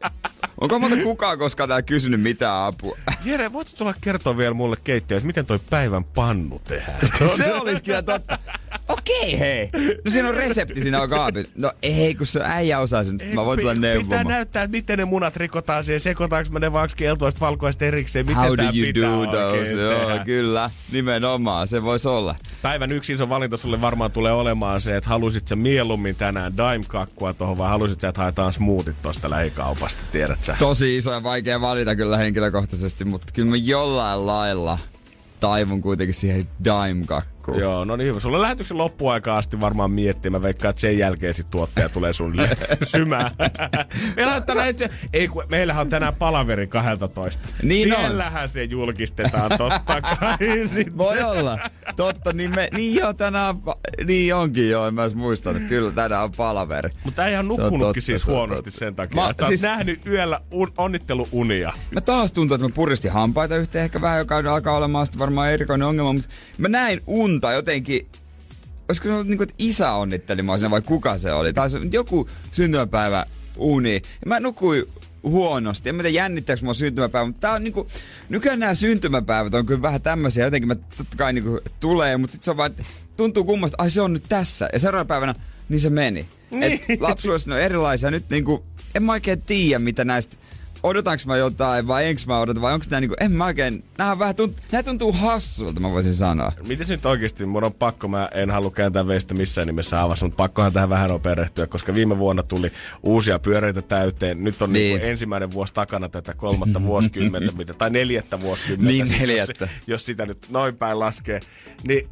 [SPEAKER 3] onko monta kukaan koskaan täällä kysynyt mitään apua?
[SPEAKER 2] Jere, voitko tulla kertoa vielä mulle keittiöön, että miten toi päivän pannu tehdään?
[SPEAKER 3] Se olisi kyllä totta. Okei, hei. No siinä on resepti siinä kaapissa. No ei, kun se äijä osaa sen. Mä voin tulla
[SPEAKER 2] Pitää
[SPEAKER 3] neuvomaan.
[SPEAKER 2] näyttää, että miten ne munat rikotaan siihen. Sekoitaanko me ne vaan keltoista valkoista erikseen? Miten
[SPEAKER 3] How do you
[SPEAKER 2] pitää
[SPEAKER 3] do those? Joo,
[SPEAKER 2] tehdä?
[SPEAKER 3] kyllä. Nimenomaan, se voisi olla.
[SPEAKER 2] Päivän yksi iso valinta sulle varmaan tulee olemaan se, että halusit sä mieluummin tänään daim-kakkua tuohon vai halusit sä, että haetaan smoothit tosta lähikaupasta, tiedät sä?
[SPEAKER 3] Tosi iso ja vaikea valita kyllä henkilökohtaisesti, mutta kyllä mä jollain lailla taivun kuitenkin siihen dime-kakkuun.
[SPEAKER 2] Joo, no niin hyvä. Sulla on lähetyksen loppuaikaan asti varmaan miettiä. Mä veikkaan, että sen jälkeen sit tuottaja tulee sulle symään. Meillä on tänään, itse, ei, kun, meillähän on tänään palaveri 12.
[SPEAKER 3] Niin on.
[SPEAKER 2] Siellähän se julkistetaan totta kai sitten.
[SPEAKER 3] Voi olla. Totta, niin, me, niin joo, tänään, on niin onkin joo, en mä muistanut. Kyllä, tänään on palaveri.
[SPEAKER 2] Mutta ei ihan
[SPEAKER 3] on
[SPEAKER 2] nukkunutkin
[SPEAKER 3] totta,
[SPEAKER 2] siis
[SPEAKER 3] se on
[SPEAKER 2] huonosti
[SPEAKER 3] totta.
[SPEAKER 2] sen takia.
[SPEAKER 3] Mä-
[SPEAKER 2] Mä, sä
[SPEAKER 3] siis-
[SPEAKER 2] siis... nähnyt yöllä un, onnitteluunia.
[SPEAKER 3] Mä taas tuntuu, että mä puristin hampaita yhteen ehkä vähän, joka alkaa olemaan sitten varmaan erikoinen ongelma, mutta mä näin unta jotenkin, olisiko se ollut niin kuin, että isä onnitteli mua siinä vai kuka se oli, tai se, joku syntymäpäivä uni. Ja mä nukuin huonosti. En mä tiedä jännittääkö mua syntymäpäivä, mutta tää on niinku, nykyään nämä syntymäpäivät on kyllä vähän tämmöisiä, jotenkin mä totta kai niinku tulee, mutta sit se on vaan, tuntuu kummasta, ai se on nyt tässä. Ja seuraavana päivänä, niin se meni.
[SPEAKER 2] Niin.
[SPEAKER 3] Et lapsuudessa ne on erilaisia. Nyt niinku, en mä oikein tiedä, mitä näistä odotanko mä jotain vai enkö mä odota vai onko nää niinku, en mä oikein, nää, vähän tunt, nää tuntuu hassulta, mä voisin sanoa.
[SPEAKER 2] Miten nyt oikeasti, mun on pakko, mä en halua kääntää veistä missään nimessä avassa, mutta pakkohan tähän vähän on perehtyä, koska viime vuonna tuli uusia pyöreitä täyteen. Nyt on niin.
[SPEAKER 3] Niin.
[SPEAKER 2] Niin ensimmäinen vuosi takana tätä kolmatta vuosikymmentä, mitä, tai neljättä vuosikymmentä.
[SPEAKER 3] Niin,
[SPEAKER 2] siis
[SPEAKER 3] neljättä.
[SPEAKER 2] Jos, jos, sitä nyt noin päin laskee. Niin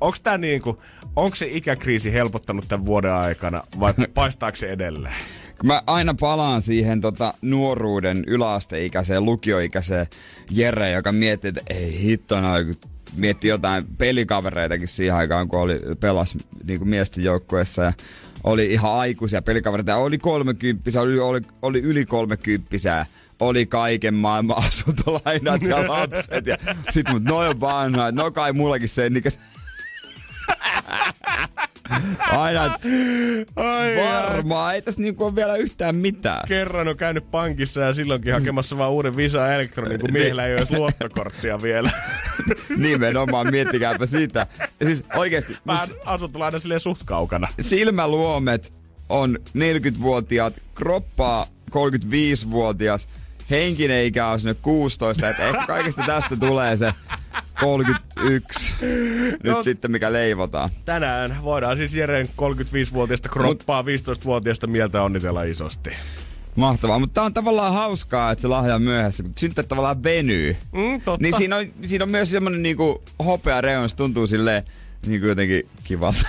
[SPEAKER 2] onks tää niinku, onko se ikäkriisi helpottanut tämän vuoden aikana vai paistaako se edelleen?
[SPEAKER 3] Mä aina palaan siihen tota, nuoruuden yläasteikäiseen, lukioikäiseen Jere, joka miettii, että ei hittona, kun mietti jotain pelikavereitakin siihen aikaan, kun oli pelas niin kuin miesten joukkueessa ja oli ihan aikuisia pelikavereita. Oli kolmekymppisiä, oli, oli, oli yli kolmekymppisiä oli kaiken maailman asuntolainat ja lapset. Ja sit mut noin on vanha, no kai mullakin sen ikäis- Aina, et
[SPEAKER 2] Ai,
[SPEAKER 3] varmaan, ei tässä niinku ole vielä yhtään mitään.
[SPEAKER 2] kerran on käynyt pankissa ja silloinkin hakemassa vaan uuden Visa Electronin, kun miehellä ei ole edes luottokorttia vielä.
[SPEAKER 3] Nimenomaan, miettikääpä sitä. Ja siis oikeesti,
[SPEAKER 2] Mä asuntolaina silleen suht kaukana.
[SPEAKER 3] silmäluomet on 40-vuotiaat, kroppaa 35-vuotias, henkinen ikä on sinne 16, että ehkä kaikesta tästä tulee se 31 nyt
[SPEAKER 2] No.
[SPEAKER 3] sitten, mikä leivotaan.
[SPEAKER 2] Tänään voidaan siis Jeren 35-vuotiaasta kroppaa 15-vuotiaasta mieltä onnitella isosti.
[SPEAKER 3] Mahtavaa, mutta tää on tavallaan hauskaa, että se lahja on myöhässä, kun synttärit tavallaan venyy.
[SPEAKER 2] Mm, totta.
[SPEAKER 3] Niin siinä on, siinä on myös semmonen niinku hopea reuna, se tuntuu silleen niinku jotenkin kivalta.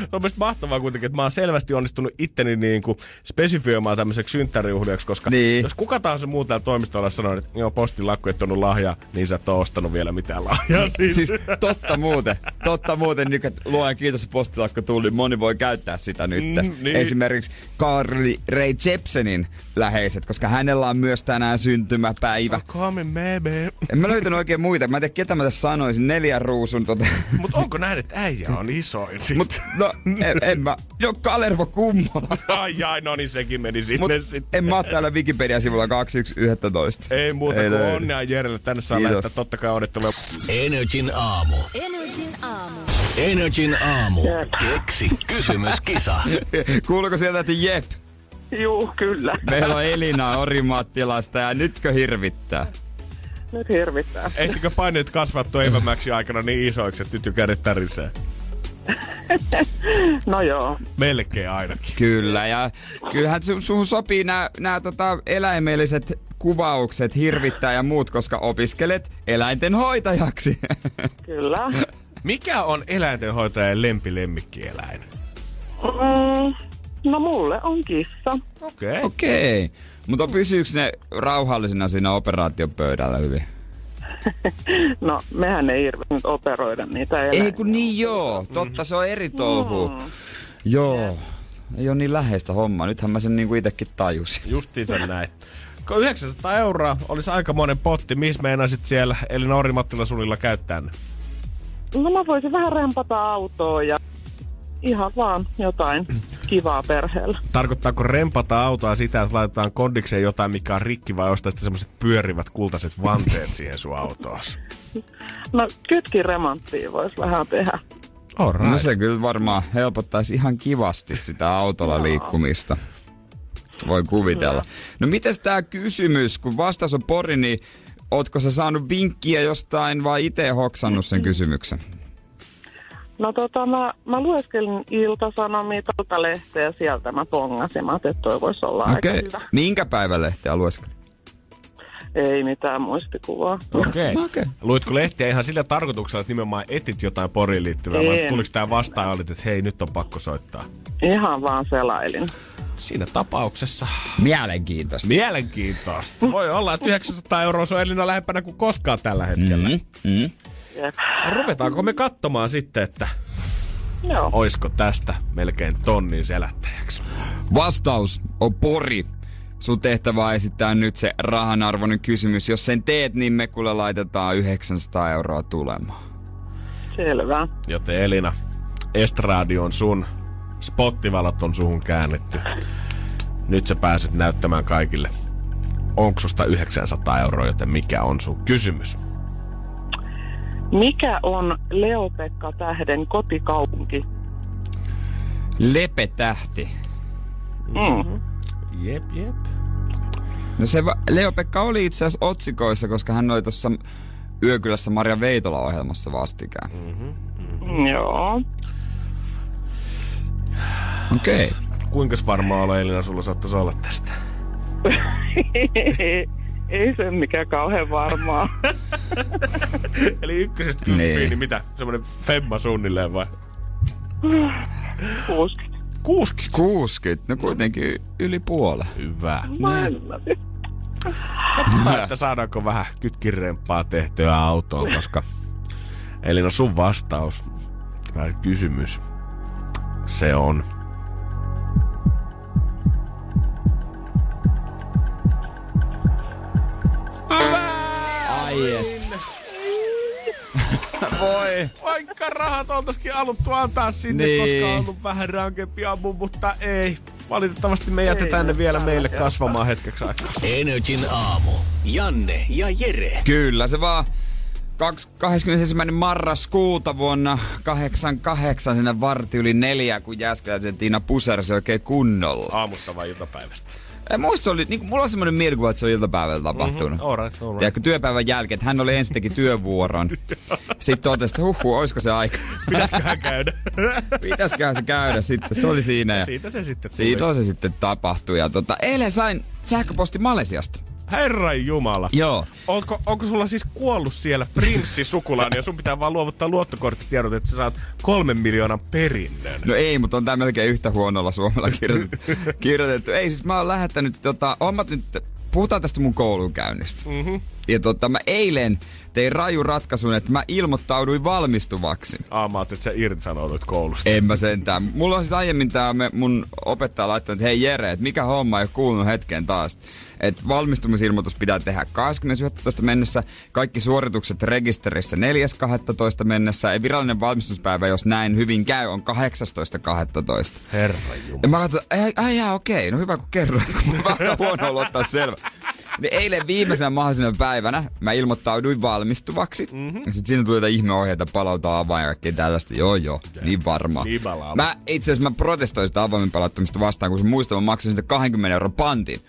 [SPEAKER 2] Se on mahtavaa kuitenkin, että mä oon selvästi onnistunut itteni niin kuin spesifioimaan tämmöiseksi synttäriuhdeeksi, koska
[SPEAKER 3] Niin.
[SPEAKER 2] jos kuka tahansa muu täällä toimistolla sanoo, että joo, postin lakku ei tuonut lahjaa, niin sä et oo ostanut vielä mitään lahjaa. Siis,
[SPEAKER 3] Siis totta muuten, totta muuten, nyt, että luojan kiitos, että postilakko tuli, moni voi käyttää sitä nyt.
[SPEAKER 2] Mm, niin.
[SPEAKER 3] Esimerkiksi Carly Ray Jepsenin läheiset, koska hänellä on myös tänään syntymäpäivä.
[SPEAKER 2] Come maybe.
[SPEAKER 3] En mä löytänyt oikein muita, mä en tiedä ketä mä tässä sanoisin, neljän ruusun tota.
[SPEAKER 2] Mutta onko näin, että äijä on isoin?
[SPEAKER 3] Mut no, en, en mä, jo Kalervo Kummola.
[SPEAKER 2] ai ai, no niin sekin meni sinne
[SPEAKER 3] Mut
[SPEAKER 2] sitten.
[SPEAKER 3] en mä oo täällä Wikipedia-sivulla 2111.
[SPEAKER 2] Ei muuta kuin
[SPEAKER 3] Ei löydy.
[SPEAKER 2] onnea Jerelle. Tänne saa
[SPEAKER 3] Kiitos.
[SPEAKER 2] lähettää totta kai odottelua.
[SPEAKER 1] Energin aamu.
[SPEAKER 4] Energin aamu.
[SPEAKER 1] Energin aamu. Keksi kysymyskisa.
[SPEAKER 3] Kuuluuko sieltä, että jep,
[SPEAKER 5] Juu, kyllä.
[SPEAKER 3] meillä on Elina Orimattilasta ja nytkö hirvittää?
[SPEAKER 5] Nyt hirvittää.
[SPEAKER 2] Ehtikö paineet kasvaa tuon evämäksi aikana niin isoiksi, että nyt jo kädet tärisee?
[SPEAKER 5] No joo.
[SPEAKER 2] Melkein ainakin.
[SPEAKER 3] Kyllä, ja kyllähän su- suhun sopii nämä nää, tota, eläimelliset kuvaukset, hirvittää ja muut, koska opiskelet eläinten hoitajaksi.
[SPEAKER 5] Kyllä.
[SPEAKER 2] Mikä on eläintenhoitajan lempilemmikkieläin?
[SPEAKER 5] Mm, no mulle on kissa.
[SPEAKER 2] Okei. Okay.
[SPEAKER 3] Okei, okay. mutta pysyykö ne rauhallisena siinä operaatiopöydällä hyvin?
[SPEAKER 5] No, mehän ei hirveästi nyt operoida niitä eläimiä.
[SPEAKER 3] Ei kun niin joo, totta se on eri touhu.
[SPEAKER 5] Mm.
[SPEAKER 3] Joo, ei ole niin läheistä hommaa, nythän mä sen niinku itekin tajusin.
[SPEAKER 2] Justiinsa näin. Kun 900 euroa olisi aika monen potti. Missä meinasit siellä eli Mattila sulilla käyttää ne?
[SPEAKER 5] No mä voisin vähän rempata autoa ja ihan vaan jotain kivaa perheellä.
[SPEAKER 2] Tarkoittaako rempata autoa sitä, että laitetaan kondikseen jotain, mikä on rikki, vai ostaa sitten semmoiset pyörivät kultaiset vanteet siihen sun autoos?
[SPEAKER 5] No kytkin remonttia voisi vähän tehdä.
[SPEAKER 2] All right.
[SPEAKER 3] No se kyllä varmaan helpottaisi ihan kivasti sitä autolla liikkumista. Voi kuvitella. No mites tää kysymys, kun vastaus on pori, niin ootko sä saanut vinkkiä jostain vai itse hoksannut sen kysymyksen?
[SPEAKER 5] No tota, mä, mä lueskelin Ilta-Sanomia, tuota lehteä, sieltä mä pongasin. Mä että toi voisi olla aika
[SPEAKER 3] Okei.
[SPEAKER 5] hyvä.
[SPEAKER 3] Minkä päivälehteä lueskelit?
[SPEAKER 5] Ei mitään muistikuvaa.
[SPEAKER 2] Okei. Okay.
[SPEAKER 3] Okei.
[SPEAKER 2] Luitko lehtiä ihan sillä tarkoituksella, että nimenomaan etit jotain poriin liittyvää, vai
[SPEAKER 5] En.
[SPEAKER 2] tuliko tää vastaan ja olit, että hei, nyt on pakko soittaa?
[SPEAKER 5] Ihan vaan selailin.
[SPEAKER 2] Siinä tapauksessa
[SPEAKER 3] Mielenkiintoista.
[SPEAKER 2] mielenkiintoista. Voi olla, että 900 euroa se on Elina lähempänä kuin koskaan tällä hetkellä.
[SPEAKER 3] Mm, mm.
[SPEAKER 5] Jep.
[SPEAKER 2] Ruvetaanko me katsomaan sitten, että
[SPEAKER 5] Joo.
[SPEAKER 2] oisko tästä melkein tonnin selättäjäksi?
[SPEAKER 3] Vastaus on pori. Sun tehtävä on esittää nyt se rahanarvoinen kysymys. Jos sen teet, niin me kuule laitetaan 900 euroa tulemaan.
[SPEAKER 5] Selvä.
[SPEAKER 2] Joten Elina, Estradi on sun, spottivalot on suhun käännetty. Nyt sä pääset näyttämään kaikille onksusta 900 euroa, joten mikä on sun kysymys?
[SPEAKER 5] Mikä on Leo-Pekka Tähden kotikaupunki?
[SPEAKER 3] Lepetähti.
[SPEAKER 5] Mm.
[SPEAKER 2] Jep, jep.
[SPEAKER 3] No se va- Leo-Pekka oli itse asiassa otsikoissa, koska hän oli tuossa Yökylässä Maria Veitola-ohjelmassa vastikään.
[SPEAKER 5] Mm. Joo.
[SPEAKER 3] Okei. Okay.
[SPEAKER 2] Kuinka varmaa ole Elina sulla saattaisi olla tästä?
[SPEAKER 5] Ei se mikään kauhean varmaa.
[SPEAKER 2] Eli ykkösestä kymppiin,
[SPEAKER 3] Niin.
[SPEAKER 2] niin. mitä? Semmoinen femma suunnilleen vai?
[SPEAKER 5] 60.
[SPEAKER 2] 60.
[SPEAKER 3] 60. No kuitenkin yli puole.
[SPEAKER 2] Hyvä. Katsotaan, että saadaanko vähän kytkirempaa tehtyä autoon, koska Elina sun vastaus tai kysymys, se on
[SPEAKER 3] Ai et. Voi.
[SPEAKER 2] Vaikka rahat oltaisikin haluttu antaa sinne,
[SPEAKER 3] Niin.
[SPEAKER 2] koska on ollut vähän rankempi ammu, mutta ei. Valitettavasti me jätetään
[SPEAKER 5] Ei
[SPEAKER 2] ne vielä meille
[SPEAKER 5] tällä
[SPEAKER 2] kasvamaan hetkeksi aikaa.
[SPEAKER 1] Energin aamu. Janne ja Jere.
[SPEAKER 3] Kyllä, se vaan kaks- 21. marraskuuta vuonna 88 sinne varti yli neljä, kun Jääskeläisen Tiina pusersi oikein kunnolla.
[SPEAKER 2] Aamusta vai iltapäivästä?
[SPEAKER 3] Ei, muista oli, niin, mulla on semmoinen mielikuva, että se on iltapäivällä tapahtunut.
[SPEAKER 2] Mm-hmm. All right, all right.
[SPEAKER 3] Tiedätkö, työpäivän jälkeen, että hän oli ensin teki työvuoron. Sitten totesi, että huhhuh, olisiko se aika?
[SPEAKER 2] Pitäisiköhän käydä?
[SPEAKER 3] Pitäisiköhän se käydä sitten? Se oli siinä. Ja
[SPEAKER 2] Siitä se sitten tuli.
[SPEAKER 3] siitä se sitten tapahtui. Ja tota, eilen sain sähköposti Malesiasta.
[SPEAKER 2] Herran Jumala.
[SPEAKER 3] Joo.
[SPEAKER 2] Onko, onko sulla siis kuollut siellä prinssi sukulainen ja sun pitää vaan luovuttaa luottokorttitiedot, että sä saat kolmen miljoonan perinnön?
[SPEAKER 3] No ei, mutta on tää melkein yhtä huonolla suomella kirjoitettu. kirjoitettu. Ei, siis mä oon lähettänyt, tota, oon mä nyt, puhutaan tästä mun koulunkäynnistä. Mm-hmm. Ja tota, mä eilen tein raju ratkaisun, että mä ilmoittauduin valmistuvaksi.
[SPEAKER 2] Aa, mä että sä irtisanoudut koulusta.
[SPEAKER 3] En mä sentään. Mulla on siis aiemmin tää me- mun opettaja laittanut, että hei Jere, että mikä homma ei ole kuulunut hetken taas. Että valmistumisilmoitus pitää tehdä 20.11. mennessä, kaikki suoritukset rekisterissä 4.12. mennessä, ja virallinen valmistuspäivä, jos näin hyvin käy, on 18.12.
[SPEAKER 2] Herran Jumala.
[SPEAKER 3] Ja mä katsoin, ai, ai jaa, okei, no hyvä kun kerroit, kun on vähän huono ollut ottaa selvä. Niin eilen viimeisenä mahdollisena päivänä mä ilmoittauduin valmistuvaksi. Mm-hmm. Ja sit siinä tuli jotain ihmeohjeita, palauta avain ja kaikkea tällaista. Joo, joo, niin varmaan.
[SPEAKER 2] Niin balaa.
[SPEAKER 3] Mä itse asiassa mä protestoin sitä avaimen palauttamista vastaan, kun se muistaa, mä maksoin sitä 20 euro pantin.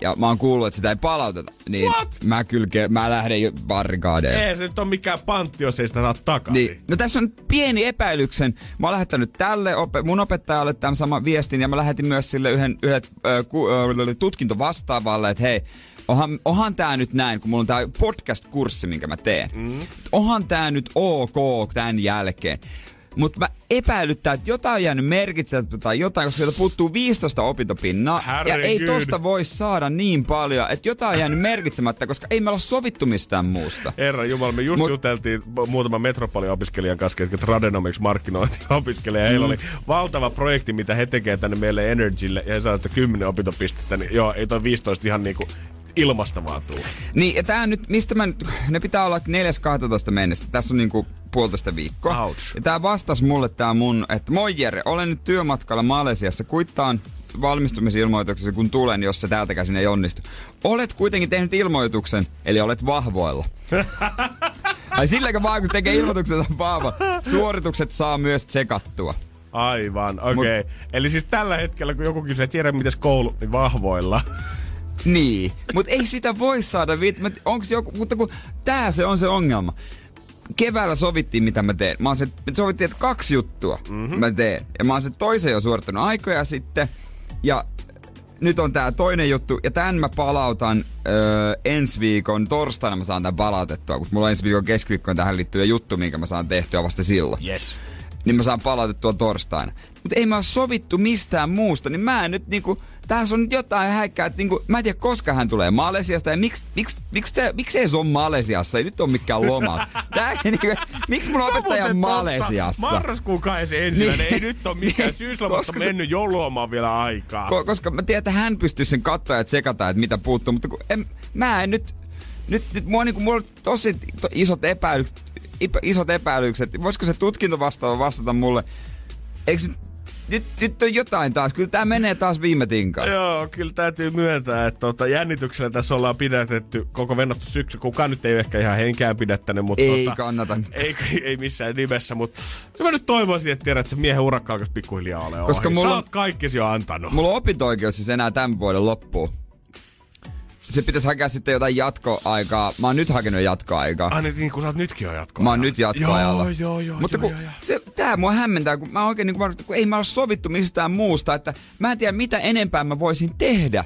[SPEAKER 3] Ja mä oon kuullut, että sitä ei palauteta. Niin
[SPEAKER 2] What?
[SPEAKER 3] mä kyllä, ke- mä lähden jo barrikaadeen.
[SPEAKER 2] Ei se nyt ole mikään pantti, jos ei sitä saa takaisin.
[SPEAKER 3] Niin. No tässä on pieni epäilyksen. Mä oon lähettänyt tälle ope- mun opettajalle tämän saman viestin ja mä lähetin myös sille yhden, yhden äh, ku, äh, tutkintovastaavalle, että hei, onhan, onhan tää nyt näin, kun mulla on tää podcast-kurssi, minkä mä teen. Mm. Onhan tää nyt ok tämän jälkeen. Mutta mä epäilyttää, että jotain on jäänyt merkitsemättä tai jotain, koska sieltä puuttuu 15 opintopinnaa. Ja ei
[SPEAKER 2] Herregud.
[SPEAKER 3] tosta voi saada niin paljon, että jotain on jäänyt merkitsemättä, koska ei me olla sovittu mistään muusta.
[SPEAKER 2] Herra Jumala, me just
[SPEAKER 3] Mut-
[SPEAKER 2] juteltiin mu- muutaman metropoliopiskelijan kanssa, jotka Tradenomics markkinointiopiskelija. Mm. Heillä oli valtava projekti, mitä he tekevät tänne meille Energylle, ja he saa sitä 10 opintopistettä. Niin joo, ei toi 15 ihan niinku ilmasta vaan tuu.
[SPEAKER 3] Niin, ja tää nyt, mistä mä nyt, ne pitää olla 4.12. mennessä. Tässä on niinku puolitoista viikkoa.
[SPEAKER 2] Ouch.
[SPEAKER 3] Ja tää vastas mulle tää mun, että moi Jere, olen nyt työmatkalla Malesiassa. Kuittaan valmistumisilmoituksessa, kun tulen, jos se täältä käsin ei onnistu. Olet kuitenkin tehnyt ilmoituksen, eli olet vahvoilla. Ai silläkö vaan kun tekee ilmoituksensa Paavo, suoritukset saa myös tsekattua.
[SPEAKER 2] Aivan, okei. Okay. Eli siis tällä hetkellä, kun joku kysyy, että tiedä miten koulu, niin vahvoilla.
[SPEAKER 3] Niin, mutta ei sitä voi saada viit... Onko joku, mutta kun tää se on se ongelma. Keväällä sovittiin, mitä mä teen. Mä oon se, me sovittiin, että kaksi juttua mm-hmm. mä teen. Ja mä oon sen toisen jo suorittanut aikoja sitten. Ja nyt on tää toinen juttu, ja tämän mä palautan öö, ensi viikon torstaina mä saan tämän palautettua, kun mulla on ensi viikon keskiviikkoon tähän liittyvä juttu, minkä mä saan tehtyä vasta silloin.
[SPEAKER 2] Yes.
[SPEAKER 3] Niin mä saan palautettua torstaina. Mutta ei mä oo sovittu mistään muusta, niin mä en nyt niinku tässä on jotain häikkää, että niinku, mä en tiedä koska hän tulee Malesiasta ja miksi, miksi, miksi, te, miksi ei se ole Malesiassa, ei nyt ole mikään loma. Tää, niinku, miksi mun opettaja on Malesiassa?
[SPEAKER 2] Marraskuun ensimmäinen, niin. ei nyt ole mikään syyslomasta mennyt, joululomaan vielä aikaa.
[SPEAKER 3] Ko, koska mä tiedän, että hän pystyy sen katsoa ja tsekata, että mitä puuttuu, mutta kun en, mä en nyt, nyt, nyt mua, niinku, mulla on tosi to, isot epäilykset, isot epäilykset. Voisiko se tutkinto vastaava vastata mulle? Eikö nyt nyt, nyt on jotain taas. Kyllä tämä menee taas viime tinkaan.
[SPEAKER 2] Joo, kyllä täytyy myöntää, että tota, jännityksellä tässä ollaan pidätetty koko vennottu syksy. Kukaan nyt ei ehkä ihan henkään pidättänyt, mutta...
[SPEAKER 3] Ei
[SPEAKER 2] tota,
[SPEAKER 3] kannata.
[SPEAKER 2] Ei, ei missään nimessä, mutta mä nyt toivoisin, että tiedät, että se miehen urakka alkaisi pikkuhiljaa ole
[SPEAKER 3] Koska
[SPEAKER 2] ohi.
[SPEAKER 3] mulla,
[SPEAKER 2] Sä oot kaikki jo antanut.
[SPEAKER 3] Mulla on opinto-oikeus siis enää tämän vuoden loppuun se pitäisi hakea sitten jotain jatkoaikaa. Mä oon nyt hakenut jatkoaikaa.
[SPEAKER 2] Ah niin, kun sä oot nytkin jo jatkoajalla.
[SPEAKER 3] Mä oon nyt jatkoajalla.
[SPEAKER 2] Joo, joo, joo.
[SPEAKER 3] Mutta
[SPEAKER 2] joo,
[SPEAKER 3] kun,
[SPEAKER 2] joo, joo.
[SPEAKER 3] Se, tää mua hämmentää, kun mä oikein niin kun, kun ei mä ole sovittu mistään muusta, että mä en tiedä mitä enempää mä voisin tehdä.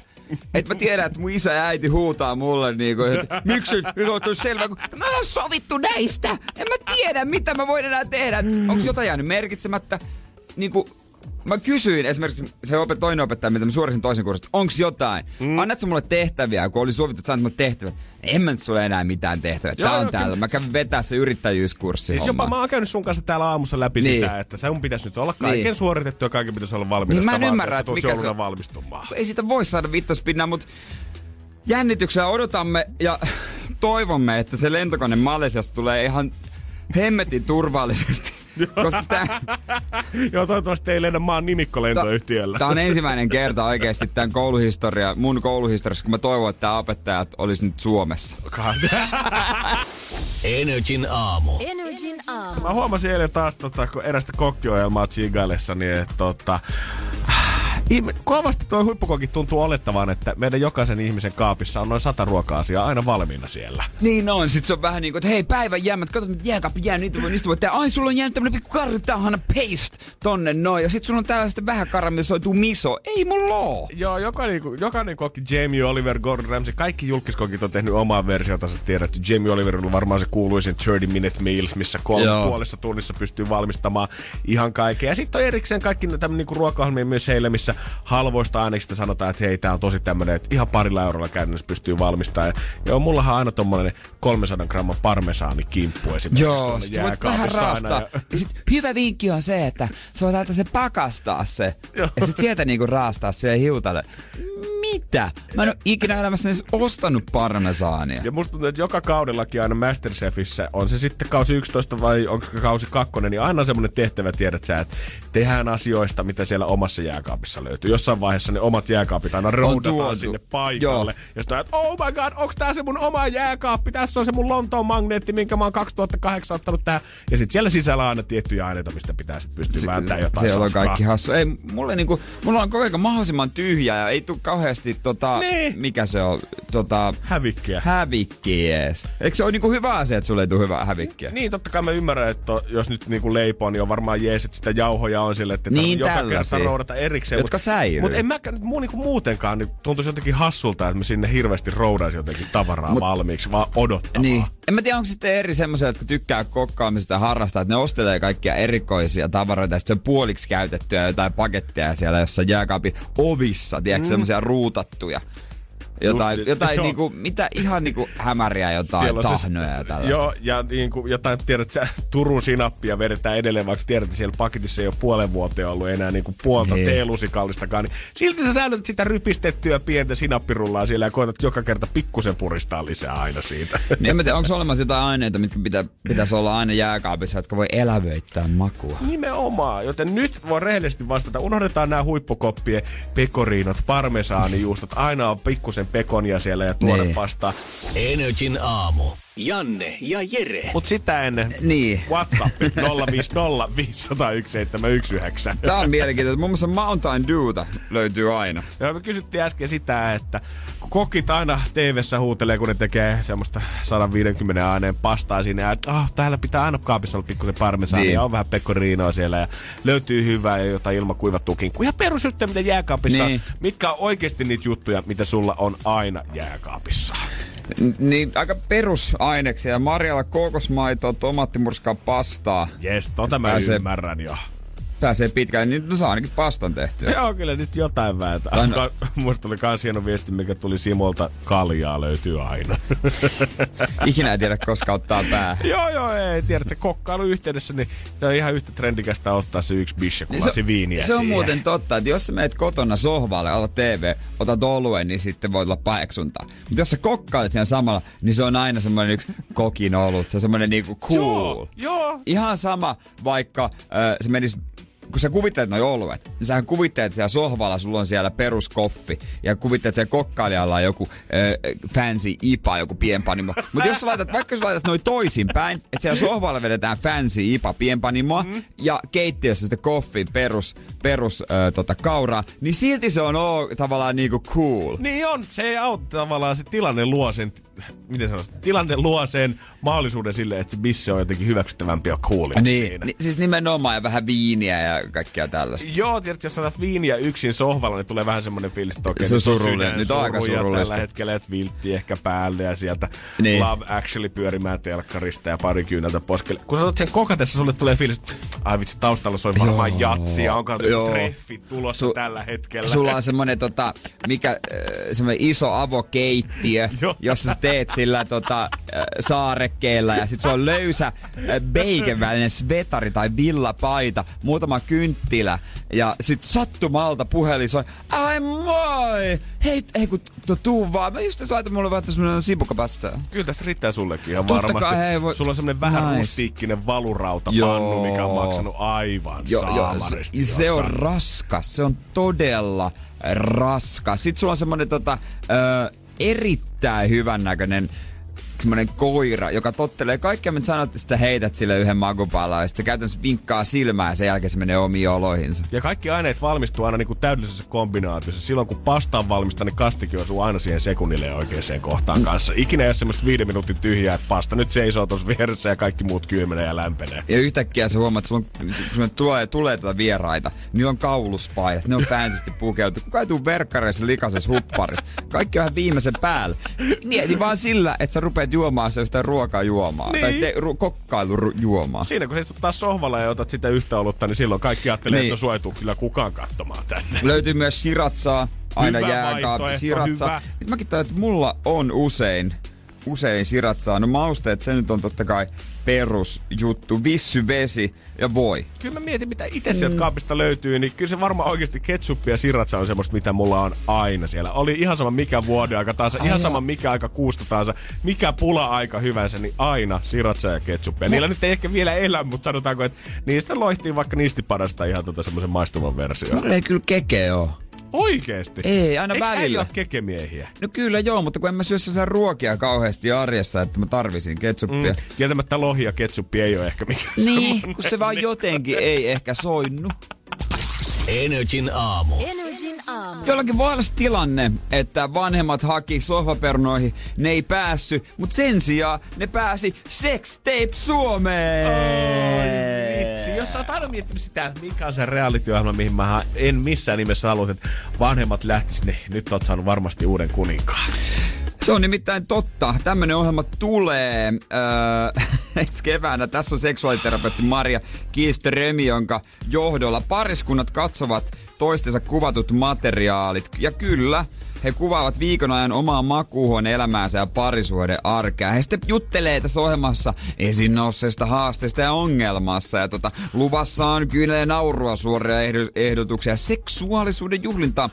[SPEAKER 3] Et mä tiedän, että mun isä ja äiti huutaa mulle niinku, että miksi nyt on selvä, kun mä oon sovittu näistä. En mä tiedä, mitä mä voin enää tehdä. Onko jotain jäänyt merkitsemättä? Niinku, mä kysyin esimerkiksi se opet, toinen opettaja, mitä mä suorisin toisen kurssin, että onko jotain? Mm. Annatko mulle tehtäviä, kun oli sovittu, että saat mulle tehtäviä? En mä nyt sulle enää mitään tehtäviä. Tää on täällä. Mä kävin vetää se yrittäjyyskurssi.
[SPEAKER 2] Siis jopa mä oon käynyt sun kanssa täällä aamussa läpi niin. sitä, että se mun pitäisi nyt olla kaiken niin. suoritettu ja kaiken pitäisi olla valmiina.
[SPEAKER 3] Niin mä en ymmärrä, että mikä se
[SPEAKER 2] on. valmistumaan.
[SPEAKER 3] Ei sitä voi saada vittaspinnaa, mutta jännityksellä odotamme ja toivomme, että se lentokone Malesiasta tulee ihan hemmetin turvallisesti. Koska tää...
[SPEAKER 2] Joo, toivottavasti ei lennä maan nimikkolentoyhtiöllä.
[SPEAKER 3] Tämä on ensimmäinen kerta oikeasti tämän kouluhistoria, mun kouluhistoriassa, kun mä toivon, että tämä opettaja olisi nyt Suomessa.
[SPEAKER 1] Energin aamu.
[SPEAKER 4] Energin aamu.
[SPEAKER 2] Mä huomasin eilen taas, tota, kun erästä kokkiohjelmaa Chigalessa, niin että tota, Ihme, kovasti tuo huippukoki tuntuu olettavan, että meidän jokaisen ihmisen kaapissa on noin sata ruoka-asiaa aina valmiina siellä.
[SPEAKER 3] Niin on, sit se on vähän niin kuin, että hei päivän jäämät, kato mitä jääkaappi jää, niitä voi, niistä voi tehdä. Ai sulla on jäänyt tämmönen pikku kartahana paste tonne noin. Ja sit sulla on tällaista vähän karamellisoitu miso. Ei mulla oo.
[SPEAKER 2] Joo, jokainen, jokainen kokki, Jamie Oliver, Gordon Ramsay, kaikki julkiskokit on tehnyt omaa versiota. Sä tiedät, että Jamie Oliver on varmaan se kuuluisin 30 Minute Meals, missä kolme puolessa tunnissa pystyy valmistamaan ihan kaikkea. Ja sitten on erikseen kaikki tämmöinen niinku ruokaohjelmia myös heille, missä halvoista aineksista sanotaan, että hei, tää on tosi tämmönen, että ihan parilla eurolla käytännössä pystyy valmistamaan. Ja joo, mullahan on aina tommonen 300 gramman parmesaanikimppu esimerkiksi.
[SPEAKER 3] Joo, sit voit vähän raastaa. Ja... ja sit hyvä vinkki on se, että sä voit laittaa se pakastaa se. Joo. Ja sit sieltä niinku raastaa se hiutalle mitä? Mä en ole ikinä elämässä edes ostanut parmesaania.
[SPEAKER 2] Ja musta tuntuu, että joka kaudellakin aina Masterchefissä, on se sitten kausi 11 vai onko kausi 2, niin aina on semmoinen tehtävä, tiedät sä, että tehdään asioista, mitä siellä omassa jääkaapissa löytyy. Jossain vaiheessa ne omat jääkaapit aina roudataan sinne paikalle. Joo. Ja sitten oh my god, onko tää se mun oma jääkaappi? Tässä on se mun Lontoon magneetti, minkä mä oon 2008 ottanut tähän. Ja sitten siellä sisällä on aina tiettyjä aineita, mistä pitää sitten pystyä vääntämään jotain
[SPEAKER 3] Siellä on kaikki hassu. Ei, mulle niinku, mulla on koko ajan mahdollisimman tyhjä ja ei tule kauheasti tota, niin. mikä se on, tota...
[SPEAKER 2] Hävikkiä.
[SPEAKER 3] Hävikkiä, yes. Eikö se ole niinku hyvä asia, että sulle ei tule hyvää hävikkiä?
[SPEAKER 2] Niin, totta kai mä ymmärrän, että jos nyt niinku leipoo, niin on varmaan jees, että sitä jauhoja on sille, että
[SPEAKER 3] niin,
[SPEAKER 2] joka kerta roudata erikseen.
[SPEAKER 3] Jotka
[SPEAKER 2] mut,
[SPEAKER 3] säilyy.
[SPEAKER 2] Mutta en mä nyt muu, niinku muutenkaan, niin tuntuisi jotenkin hassulta, että mä sinne hirveästi roudaisi jotenkin tavaraa mut, valmiiksi, vaan odottamaan.
[SPEAKER 3] Niin. En mä tiedä, onko sitten eri semmoisia, jotka tykkää kokkaamista ja harrastaa, että ne ostelee kaikkia erikoisia tavaroita ja sitten on puoliksi käytettyä jotain paketteja siellä jossain jääkaapin ovissa, tiedätkö, mm. semmoisia ruutattuja. Jotain, Just, jotain niinku, mitä ihan niinku hämäriä jotain tahnoja ja tällaisia.
[SPEAKER 2] Joo, ja niinku, jotain, tiedät sä, Turun sinappia vedetään edelleen, vaikka tiedät, että siellä paketissa ei ole puolen vuoteen ollut enää niinku puolta niin. teelusikallistakaan, niin silti sä säilytät sitä rypistettyä pientä sinappirullaa siellä ja koetat joka kerta pikkusen puristaa lisää aina siitä.
[SPEAKER 3] Niin, en mä tiedä, onko olemassa jotain aineita, mitkä pitä, pitäisi olla aina jääkaapissa, jotka voi elävöittää makua?
[SPEAKER 2] Nimenomaan, joten nyt voi rehellisesti vastata. Unohdetaan nämä huippukoppien pekoriinot, parmesaanijuustot, aina on pikkusen pekonia siellä ja tuore niin. pasta.
[SPEAKER 1] Energin aamu. Janne ja Jere.
[SPEAKER 2] Mut sitä ennen
[SPEAKER 3] Niin.
[SPEAKER 2] WhatsApp 050 501 719.
[SPEAKER 3] Tää on mielenkiintoista. Muun muassa Mountain Dewta löytyy aina.
[SPEAKER 2] Ja me kysyttiin äsken sitä, että kun kokit aina tv huutelee, kun ne tekee semmoista 150 aineen pastaa sinne, ja että ah, täällä pitää aina kaapissa olla pikkusen parmesaania,
[SPEAKER 3] Niin.
[SPEAKER 2] ja on vähän pecorinoa siellä, ja löytyy hyvää ja jotain ilmakuivattua kinkkua. Ihan perusjuttuja, mitä jääkaapissa
[SPEAKER 3] Niin.
[SPEAKER 2] on. Mitkä on oikeasti niitä juttuja, mitä sulla on aina jääkaapissa?
[SPEAKER 3] Niin aika perusaineksia. Marjalla kookosmaitoa, tomaattimurskaa, pastaa.
[SPEAKER 2] Jes, tota mä
[SPEAKER 3] Pääsee-
[SPEAKER 2] ymmärrän jo.
[SPEAKER 3] Pääsee pitkälle, niin no saa ainakin pastan tehtyä.
[SPEAKER 2] Joo, kyllä nyt jotain
[SPEAKER 3] no-
[SPEAKER 2] Ka- Musta tuli kans hieno viesti, mikä tuli Simolta. Kaljaa löytyy aina.
[SPEAKER 3] Ikinä ei tiedä, koska ottaa pää.
[SPEAKER 2] joo, joo, ei tiedä, että kokkailu yhteydessä, niin se on ihan yhtä trendikästä ottaa se yksi bishe, kun
[SPEAKER 3] Niin
[SPEAKER 2] lasi viiniä
[SPEAKER 3] se on
[SPEAKER 2] siihen.
[SPEAKER 3] muuten totta, että jos sä meet kotona sohvalle, alat TV, otat oluen, niin sitten voi olla paheksuntaa. Mutta jos sä kokkailet siinä samalla, niin se on aina semmoinen yksi kokin olut. Se on semmoinen niinku cool.
[SPEAKER 2] Joo, joo.
[SPEAKER 3] Ihan sama, vaikka äh, se menisi kun sä kuvittelet noi oluet, niin sähän kuvittelet, että siellä sohvalla sulla on siellä peruskoffi, ja kuvittelet, että siellä kokkailijalla on joku äh, fancy IPA, joku pienpanimo. Mutta jos sä laitat, vaikka sä laitat noin toisinpäin, että siellä sohvalla vedetään fancy IPA pienpanimoa, mm. ja keittiössä sitten koffi perus, perus äh, tota, kauraa, niin silti se on oo, tavallaan niinku cool.
[SPEAKER 2] Niin on, se ei auta tavallaan, se tilanne luo sen, miten sanoisi, tilanne luo sen mahdollisuuden sille, että se bisse on jotenkin hyväksyttävämpi ja coolimpi
[SPEAKER 3] Niin,
[SPEAKER 2] siinä.
[SPEAKER 3] ni, siis nimenomaan ja vähän viiniä ja kaikkea tällaista.
[SPEAKER 2] Joo, tiedätkö, jos otat viiniä yksin sohvalla, niin tulee vähän semmoinen fiilis, että okei,
[SPEAKER 3] Se surullinen. Nyt on aika surullista.
[SPEAKER 2] Tällä hetkellä, että viltti ehkä päälle ja sieltä
[SPEAKER 3] Niin.
[SPEAKER 2] Love Actually pyörimään telkkarista ja pari kyynältä poskelle. Kun sä otat sen kokatessa, sulle tulee fiilis, että ai vitsi, taustalla soi varmaan
[SPEAKER 3] Joo.
[SPEAKER 2] jatsi ja onko treffi tulossa
[SPEAKER 3] Su-
[SPEAKER 2] tällä hetkellä.
[SPEAKER 3] Sulla on semmonen, tota, mikä, äh, semmonen iso avokeittiö, jossa sä teet sillä tota, äh, saarekkeella ja sit sulla on löysä äh, bacon välinen svetari tai villapaita, muutama kynttilä ja sit sattumalta puhelin soi, ai moi! Hei, hei kun tu- tuu vaan, mä just laitan mulle vähän semmonen simpukapasta.
[SPEAKER 2] Kyllä tästä riittää sullekin ihan
[SPEAKER 3] Totta
[SPEAKER 2] varmasti.
[SPEAKER 3] kai, hei, voi-
[SPEAKER 2] Sulla on semmonen vähän
[SPEAKER 3] Nice.
[SPEAKER 2] rustiikkinen valurauta pannu, mikä on maksanut aivan
[SPEAKER 3] joo,
[SPEAKER 2] saamaristi.
[SPEAKER 3] se, se on raskas, se on todella raskas. Sitten sulla on semmonen tota, ö, erittäin hyvän näköinen semmonen koira, joka tottelee kaikkea, mitä sanot, että heität sille yhden makupalan ja sit se käytännössä vinkkaa silmää ja sen jälkeen se menee omiin oloihinsa.
[SPEAKER 2] Ja kaikki aineet valmistuu aina niinku täydellisessä kombinaatiossa. Silloin kun pasta on valmista, niin kastikin osuu aina siihen sekunnille oikeaan kohtaan kanssa. Ikinä ei ole semmoista viiden minuutin tyhjää, että pasta nyt seisoo tuossa vieressä ja kaikki muut kylmenee ja lämpenee.
[SPEAKER 3] Ja yhtäkkiä sä huomaat, että sulla on, kun tulee, tulee tuota vieraita, niin on kauluspaidat, ne on fancysti pukeutu. Kuka ei tuu verkkareissa likaisessa hupparissa. Kaikki on ihan viimeisen päällä. Mieti vaan sillä, että sä rupeat juomaan sitä yhtä ruokaa juomaan.
[SPEAKER 2] Niin.
[SPEAKER 3] Tai te, ru, kokkailu ru, juomaan.
[SPEAKER 2] Siinä kun sä istut taas sohvalla ja otat sitä yhtä olutta, niin silloin kaikki ajattelee,
[SPEAKER 3] Niin.
[SPEAKER 2] että sua ei kyllä kukaan katsomaan tänne.
[SPEAKER 3] Löytyy myös siratsaa, aina jääkaappi, siratsaa. Nyt mäkin tajuan, että mulla on usein, usein siratsaa. No mausteet, se nyt on totta kai perusjuttu. Vissy, vesi ja voi.
[SPEAKER 2] Kyllä mä mietin, mitä itse sieltä kaapista löytyy, niin kyllä se varmaan oikeasti ketsuppi ja siratsa on semmoista, mitä mulla on aina siellä. Oli ihan sama mikä vuoden aika taas,
[SPEAKER 3] Ai
[SPEAKER 2] ihan
[SPEAKER 3] joo.
[SPEAKER 2] sama mikä aika kuusta taas, mikä pula-aika hyvänsä, niin aina siratsa ja ketsuppia. Niillä nyt ei ehkä vielä elä, mutta sanotaanko, että niistä loihtii vaikka nistipadasta ihan tota semmoisen maistuvan versio.
[SPEAKER 3] Mulla ei kyllä keke oo.
[SPEAKER 2] Oikeesti?
[SPEAKER 3] Ei, aina
[SPEAKER 2] Eiks
[SPEAKER 3] välillä.
[SPEAKER 2] äijät kekemiehiä?
[SPEAKER 3] No kyllä joo, mutta kun en mä syö sellaisia ruokia kauheasti arjessa, että mä tarvisin ketsuppia.
[SPEAKER 2] Mm. Kieltämättä lohi ja ketsuppi ei ole ehkä mikään
[SPEAKER 3] Niin, kun se vaan jotenkin ei ehkä soinnu.
[SPEAKER 1] Energin aamu.
[SPEAKER 4] Energin aamu.
[SPEAKER 3] Jollakin voi olla tilanne, että vanhemmat haki sohvapernoihin, ne ei päässy, mutta sen sijaan ne pääsi Sex Tape Suomeen!
[SPEAKER 2] Oi vitsi, jos sä oot aina miettinyt sitä, mikä on se reality-ohjelma, mihin mä en missään nimessä halua, että vanhemmat lähtis, niin nyt oot saanut varmasti uuden kuninkaan.
[SPEAKER 3] Se on nimittäin totta. Tämmönen ohjelma tulee öö, ensi keväänä. Tässä on seksuaaliterapeutti Maria Kiisterömi, jonka johdolla pariskunnat katsovat toistensa kuvatut materiaalit. Ja kyllä, he kuvaavat viikon ajan omaa makuuhuoneen elämäänsä ja parisuuden arkea. He sitten juttelee tässä ohjelmassa esiin nousseista haasteista ja ongelmassa. Ja tota, luvassa on kyllä naurua suoria ehdo- ehdotuksia seksuaalisuuden juhlintaa.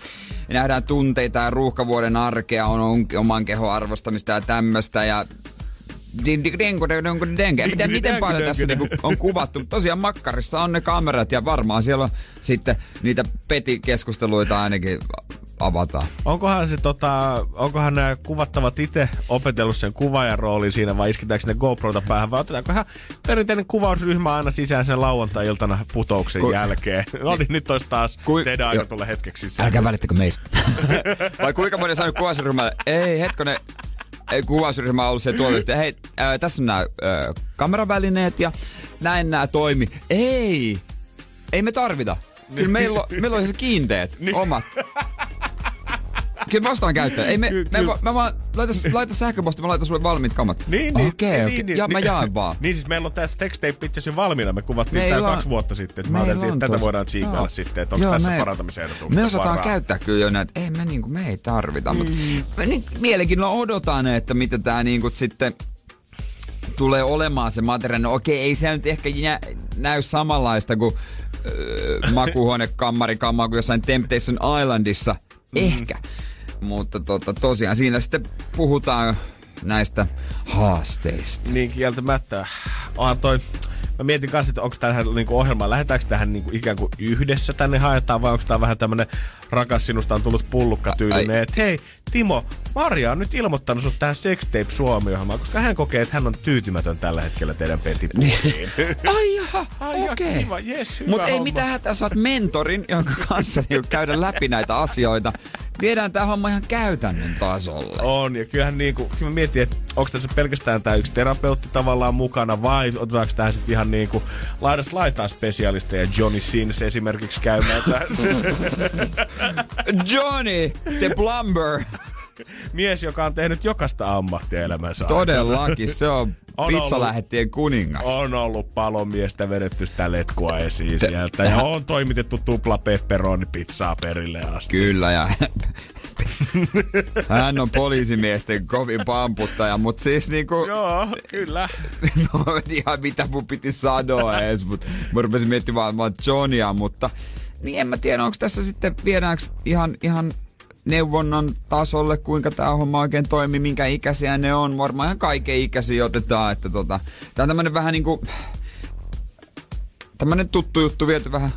[SPEAKER 3] Nähdään tunteita ja ruuhkavuoden arkea, on, on oman kehon arvostamista ja tämmöstä. Ja Miten, miten paljon tässä niinku on kuvattu? Tosiaan makkarissa on ne kamerat ja varmaan siellä on sitten niitä petikeskusteluita ainakin avataan.
[SPEAKER 2] Onkohan se tota, onkohan nämä kuvattavat itse opetellut sen kuvaajan roolin siinä vai isketäänkö ne GoProta päähän vai otetaanko ihan perinteinen kuvausryhmä aina sisään sen lauantai-iltana putouksen
[SPEAKER 3] Ku-
[SPEAKER 2] jälkeen. No niin, nyt olisi taas
[SPEAKER 3] Kui-
[SPEAKER 2] teidän aika tulla hetkeksi sisään.
[SPEAKER 3] Älkää välittäkö meistä. Vai kuinka moni on saanut kuvausryhmälle, ei hetkonen, ei, kuvausryhmä on ollut se tuolla, että hei, ää, tässä on nämä ää, kameravälineet ja näin nämä toimi. Ei, ei me tarvita. Kyllä meillä on, meillä on se kiinteet, omat. Kyllä me ostaan käyttöön. Ei me,
[SPEAKER 2] Ky-
[SPEAKER 3] me,
[SPEAKER 2] kyllä.
[SPEAKER 3] mä, mä vaan, laita, laita sähköposti, mä laitan sulle valmiit kamat.
[SPEAKER 2] Niin, niin,
[SPEAKER 3] Okei, okei.
[SPEAKER 2] niin,
[SPEAKER 3] Ja
[SPEAKER 2] niin,
[SPEAKER 3] mä jaan vaan.
[SPEAKER 2] Niin siis meillä on tässä textape itse asiassa valmiina. Me kuvattiin
[SPEAKER 3] Meillä
[SPEAKER 2] tää
[SPEAKER 3] on-
[SPEAKER 2] kaksi vuotta sitten. Että ajattelin,
[SPEAKER 3] on
[SPEAKER 2] että tätä voidaan tsiikailla
[SPEAKER 3] Joo.
[SPEAKER 2] sitten, että onko tässä
[SPEAKER 3] me-
[SPEAKER 2] parantamisehdotuksia.
[SPEAKER 3] Me osataan
[SPEAKER 2] varaa.
[SPEAKER 3] käyttää kyllä jo näitä, ei me, niinku, me ei tarvita, mutta
[SPEAKER 2] Mm.
[SPEAKER 3] me niin mielenkiinnolla odotan, että mitä tää niinku sitten tulee olemaan se materiaali. No okei, ei se nyt ehkä jä, näy samanlaista kuin öö, makuuhuonekammari kammaa kuin jossain Temptation Islandissa.
[SPEAKER 2] Mm.
[SPEAKER 3] Ehkä. Mutta tota, tosiaan siinä sitten puhutaan näistä haasteista.
[SPEAKER 2] Niin kieltämättä. Onhan toi, mä mietin kanssa, että onko tähän niinku ohjelmaan, lähdetäänkö tähän niinku ikään kuin yhdessä tänne haetaan, vai onko tämä vähän tämmönen rakas sinusta on tullut pullukka tyylinen, että hei Timo, Maria on nyt ilmoittanut sut tähän Sextape Suomi-ohjelmaan, koska hän kokee, että hän on tyytymätön tällä hetkellä teidän petipuoliin.
[SPEAKER 3] Ai jaha,
[SPEAKER 2] Ai
[SPEAKER 3] okei.
[SPEAKER 2] okay. kiva, hyvä
[SPEAKER 3] Mutta ei mitään hätää, saat mentorin, jonka kanssa niinku käydä läpi näitä asioita. Viedään tämä homma ihan käytännön tasolle.
[SPEAKER 2] On, ja kyllähän niinku, kyllä mä mietin, että onko tässä pelkästään tämä yksi terapeutti tavallaan mukana, vai otetaanko tähän sitten ihan niinku laidasta laitaa spesialisteja, Johnny Sins esimerkiksi käymään tähän.
[SPEAKER 3] Johnny, the plumber.
[SPEAKER 2] Mies, joka on tehnyt jokaista ammattia elämänsä.
[SPEAKER 3] Todellakin, se on
[SPEAKER 2] On
[SPEAKER 3] pizzalähettien kuningas.
[SPEAKER 2] On ollut palomiestä vedetty sitä letkua esiin sieltä. Ja on toimitettu tupla pepperoni pizzaa perille asti.
[SPEAKER 3] Kyllä, ja hän on poliisimiesten kovin pamputtaja, mutta siis niinku...
[SPEAKER 2] Joo, kyllä.
[SPEAKER 3] No, ihan mitä mun piti sanoa edes, mutta mä rupesin miettimään vaan Johnia, mutta niin en mä tiedä, onko tässä sitten viedäänkö ihan, ihan neuvonnan tasolle, kuinka tämä homma oikein toimii, minkä ikäisiä ne on. Varmaan ihan kaiken ikäisiä otetaan, että tota, tää on tämmönen vähän niinku, tämmönen tuttu juttu viety vähän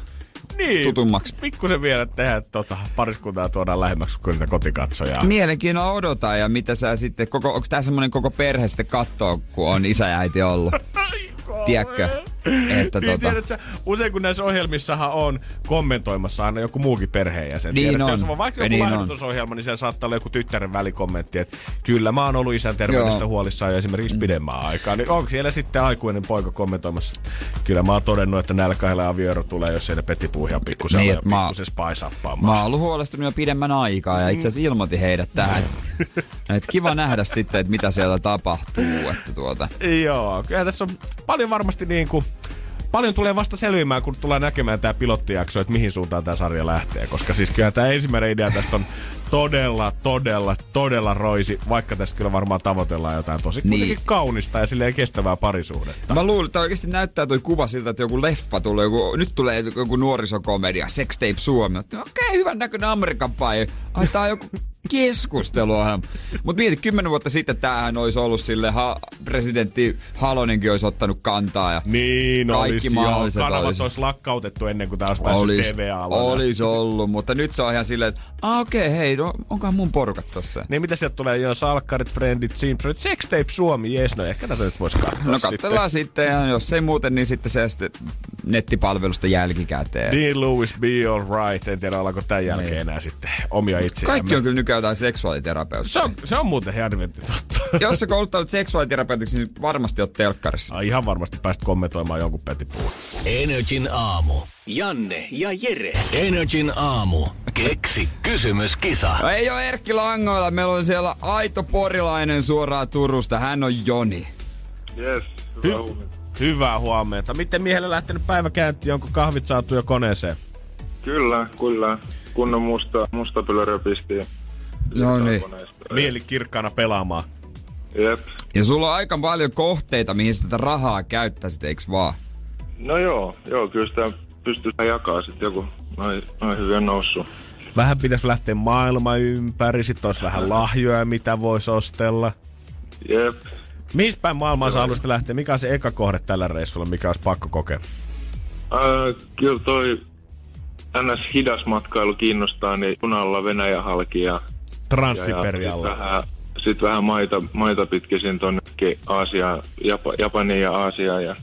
[SPEAKER 2] Niin.
[SPEAKER 3] tutummaksi.
[SPEAKER 2] Pikkusen vielä tehdä tota, pariskuntaa tuodaan lähemmäksi kuin niitä kotikatsojaa.
[SPEAKER 3] Mielenkiinnolla odotan ja mitä sä sitten, koko, onko tää semmonen koko perhe sitten kattoo, kun on isä ja äiti ollut? Tiedätkö? Että
[SPEAKER 2] niin
[SPEAKER 3] tota,
[SPEAKER 2] tiedät sä, usein kun näissä ohjelmissahan on kommentoimassa aina joku muukin perheenjäsen.
[SPEAKER 3] Niin
[SPEAKER 2] Tiedät, sä,
[SPEAKER 3] on.
[SPEAKER 2] Jos on vaikka joku
[SPEAKER 3] Niin on.
[SPEAKER 2] laihdutusohjelma, niin siellä saattaa olla joku tyttären välikommentti, että kyllä mä oon ollut isän terveydestä
[SPEAKER 3] Joo. Mm.
[SPEAKER 2] huolissaan jo esimerkiksi pidemmän aikaa. Niin onko siellä sitten aikuinen poika kommentoimassa? Kyllä mä oon todennut, että nälkäillä avioero tulee, jos siellä petipuuhia pikkusen
[SPEAKER 3] Niin, mä-
[SPEAKER 2] pikkusen spaisappaamaan.
[SPEAKER 3] Mä oon ollut huolestunut jo pidemmän aikaa ja itse asiassa ilmoitin heidät tähän. Et kiva nähdä sitten, että mitä siellä tapahtuu. Että tuota.
[SPEAKER 2] Joo, kyllä tässä on paljon varmasti niin kuin, paljon tulee vasta selviämään, kun tulee näkemään tämä pilottijakso, että mihin suuntaan tämä sarja lähtee. Koska siis kyllä tämä ensimmäinen idea tästä on todella, todella, todella roisi, vaikka tässä kyllä varmaan tavoitellaan jotain tosi
[SPEAKER 3] Niin.
[SPEAKER 2] kaunista ja silleen kestävää parisuhdetta.
[SPEAKER 3] Mä luulen, että oikeasti näyttää toi kuva siltä, että joku leffa tulee, joku, nyt tulee joku nuorisokomedia, Sex Tape Suomi. Okei, okay, hyvän näköinen Amerikan pai. Ai, tää on joku keskusteluohjelma. Mut mieti, kymmenen vuotta sitten tämähän olisi ollut sille, ha, presidentti Halonenkin olisi ottanut kantaa. Ja
[SPEAKER 2] Niin,
[SPEAKER 3] Kaikki
[SPEAKER 2] olisi, joo.
[SPEAKER 3] mahdolliset
[SPEAKER 2] Kanavat
[SPEAKER 3] olisi.
[SPEAKER 2] olisi lakkautettu ennen kuin tämä olisi päässyt
[SPEAKER 3] Olis,
[SPEAKER 2] TV-alalle.
[SPEAKER 3] olis ollut, mutta nyt se on ihan silleen, että okei, okay, hei, no, onkohan mun porukat tossa?
[SPEAKER 2] Niin mitä sieltä tulee? Jo salkkarit, friendit, Simpsonit, Sextape Suomi, jes, no ehkä tätä nyt voisi katsoa
[SPEAKER 3] No
[SPEAKER 2] sitten.
[SPEAKER 3] katsellaan sitten, ja jos ei muuten, niin sitten se sitten nettipalvelusta jälkikäteen.
[SPEAKER 2] Dean Lewis, be alright. En tiedä, ollaanko tämän jälkeen
[SPEAKER 3] Niin.
[SPEAKER 2] enää sitten omia itseämme.
[SPEAKER 3] Kaikki on kyllä nykyään jotain seksuaaliterapeutti.
[SPEAKER 2] Se on, se on muuten helvetti totta.
[SPEAKER 3] Jos sä kouluttaudut seksuaaliterapeutiksi, niin varmasti oot telkkarissa.
[SPEAKER 2] Ai, ihan varmasti pääst kommentoimaan jonkun petipuun.
[SPEAKER 1] Energin aamu. Janne ja Jere. Energin aamu. Keksi kysymyskisa.
[SPEAKER 3] No ei ole Erkki Langoilla, meillä on siellä aito porilainen suoraan Turusta. Hän on Joni.
[SPEAKER 4] Yes,
[SPEAKER 2] Hy-
[SPEAKER 4] hyvä huomenta.
[SPEAKER 2] hyvää huomenta. Miten miehelle lähtenyt päivä käyntiin? Onko kahvit saatu jo koneeseen?
[SPEAKER 4] Kyllä, kyllä. Kunnon musta, musta pylörö pisti.
[SPEAKER 3] No niin.
[SPEAKER 2] Mieli kirkkaana pelaamaan.
[SPEAKER 4] Jep.
[SPEAKER 3] Ja sulla on aika paljon kohteita, mihin sä tätä rahaa käyttäisit, eiks vaan?
[SPEAKER 4] No joo, joo, kyllä sitä pystyy jakaa sitten joku noin, noin hyvin noussut.
[SPEAKER 2] Vähän pitäisi lähteä maailma ympäri, sit olisi vähän lahjoja, mitä voisi ostella.
[SPEAKER 4] Jep.
[SPEAKER 2] Mihin päin maailmaa sä haluaisit lähteä? Mikä on se eka kohde tällä reissulla, mikä olisi pakko kokea?
[SPEAKER 4] Äh, kyllä toi NS hidas matkailu kiinnostaa, niin junalla Venäjä halki ja,
[SPEAKER 2] Transsiperialla.
[SPEAKER 4] ja sit vähän, sit vähän maita, maita pitkisin tonnekin Aasiaan, Japa, Japaniin ja Aasiaan ja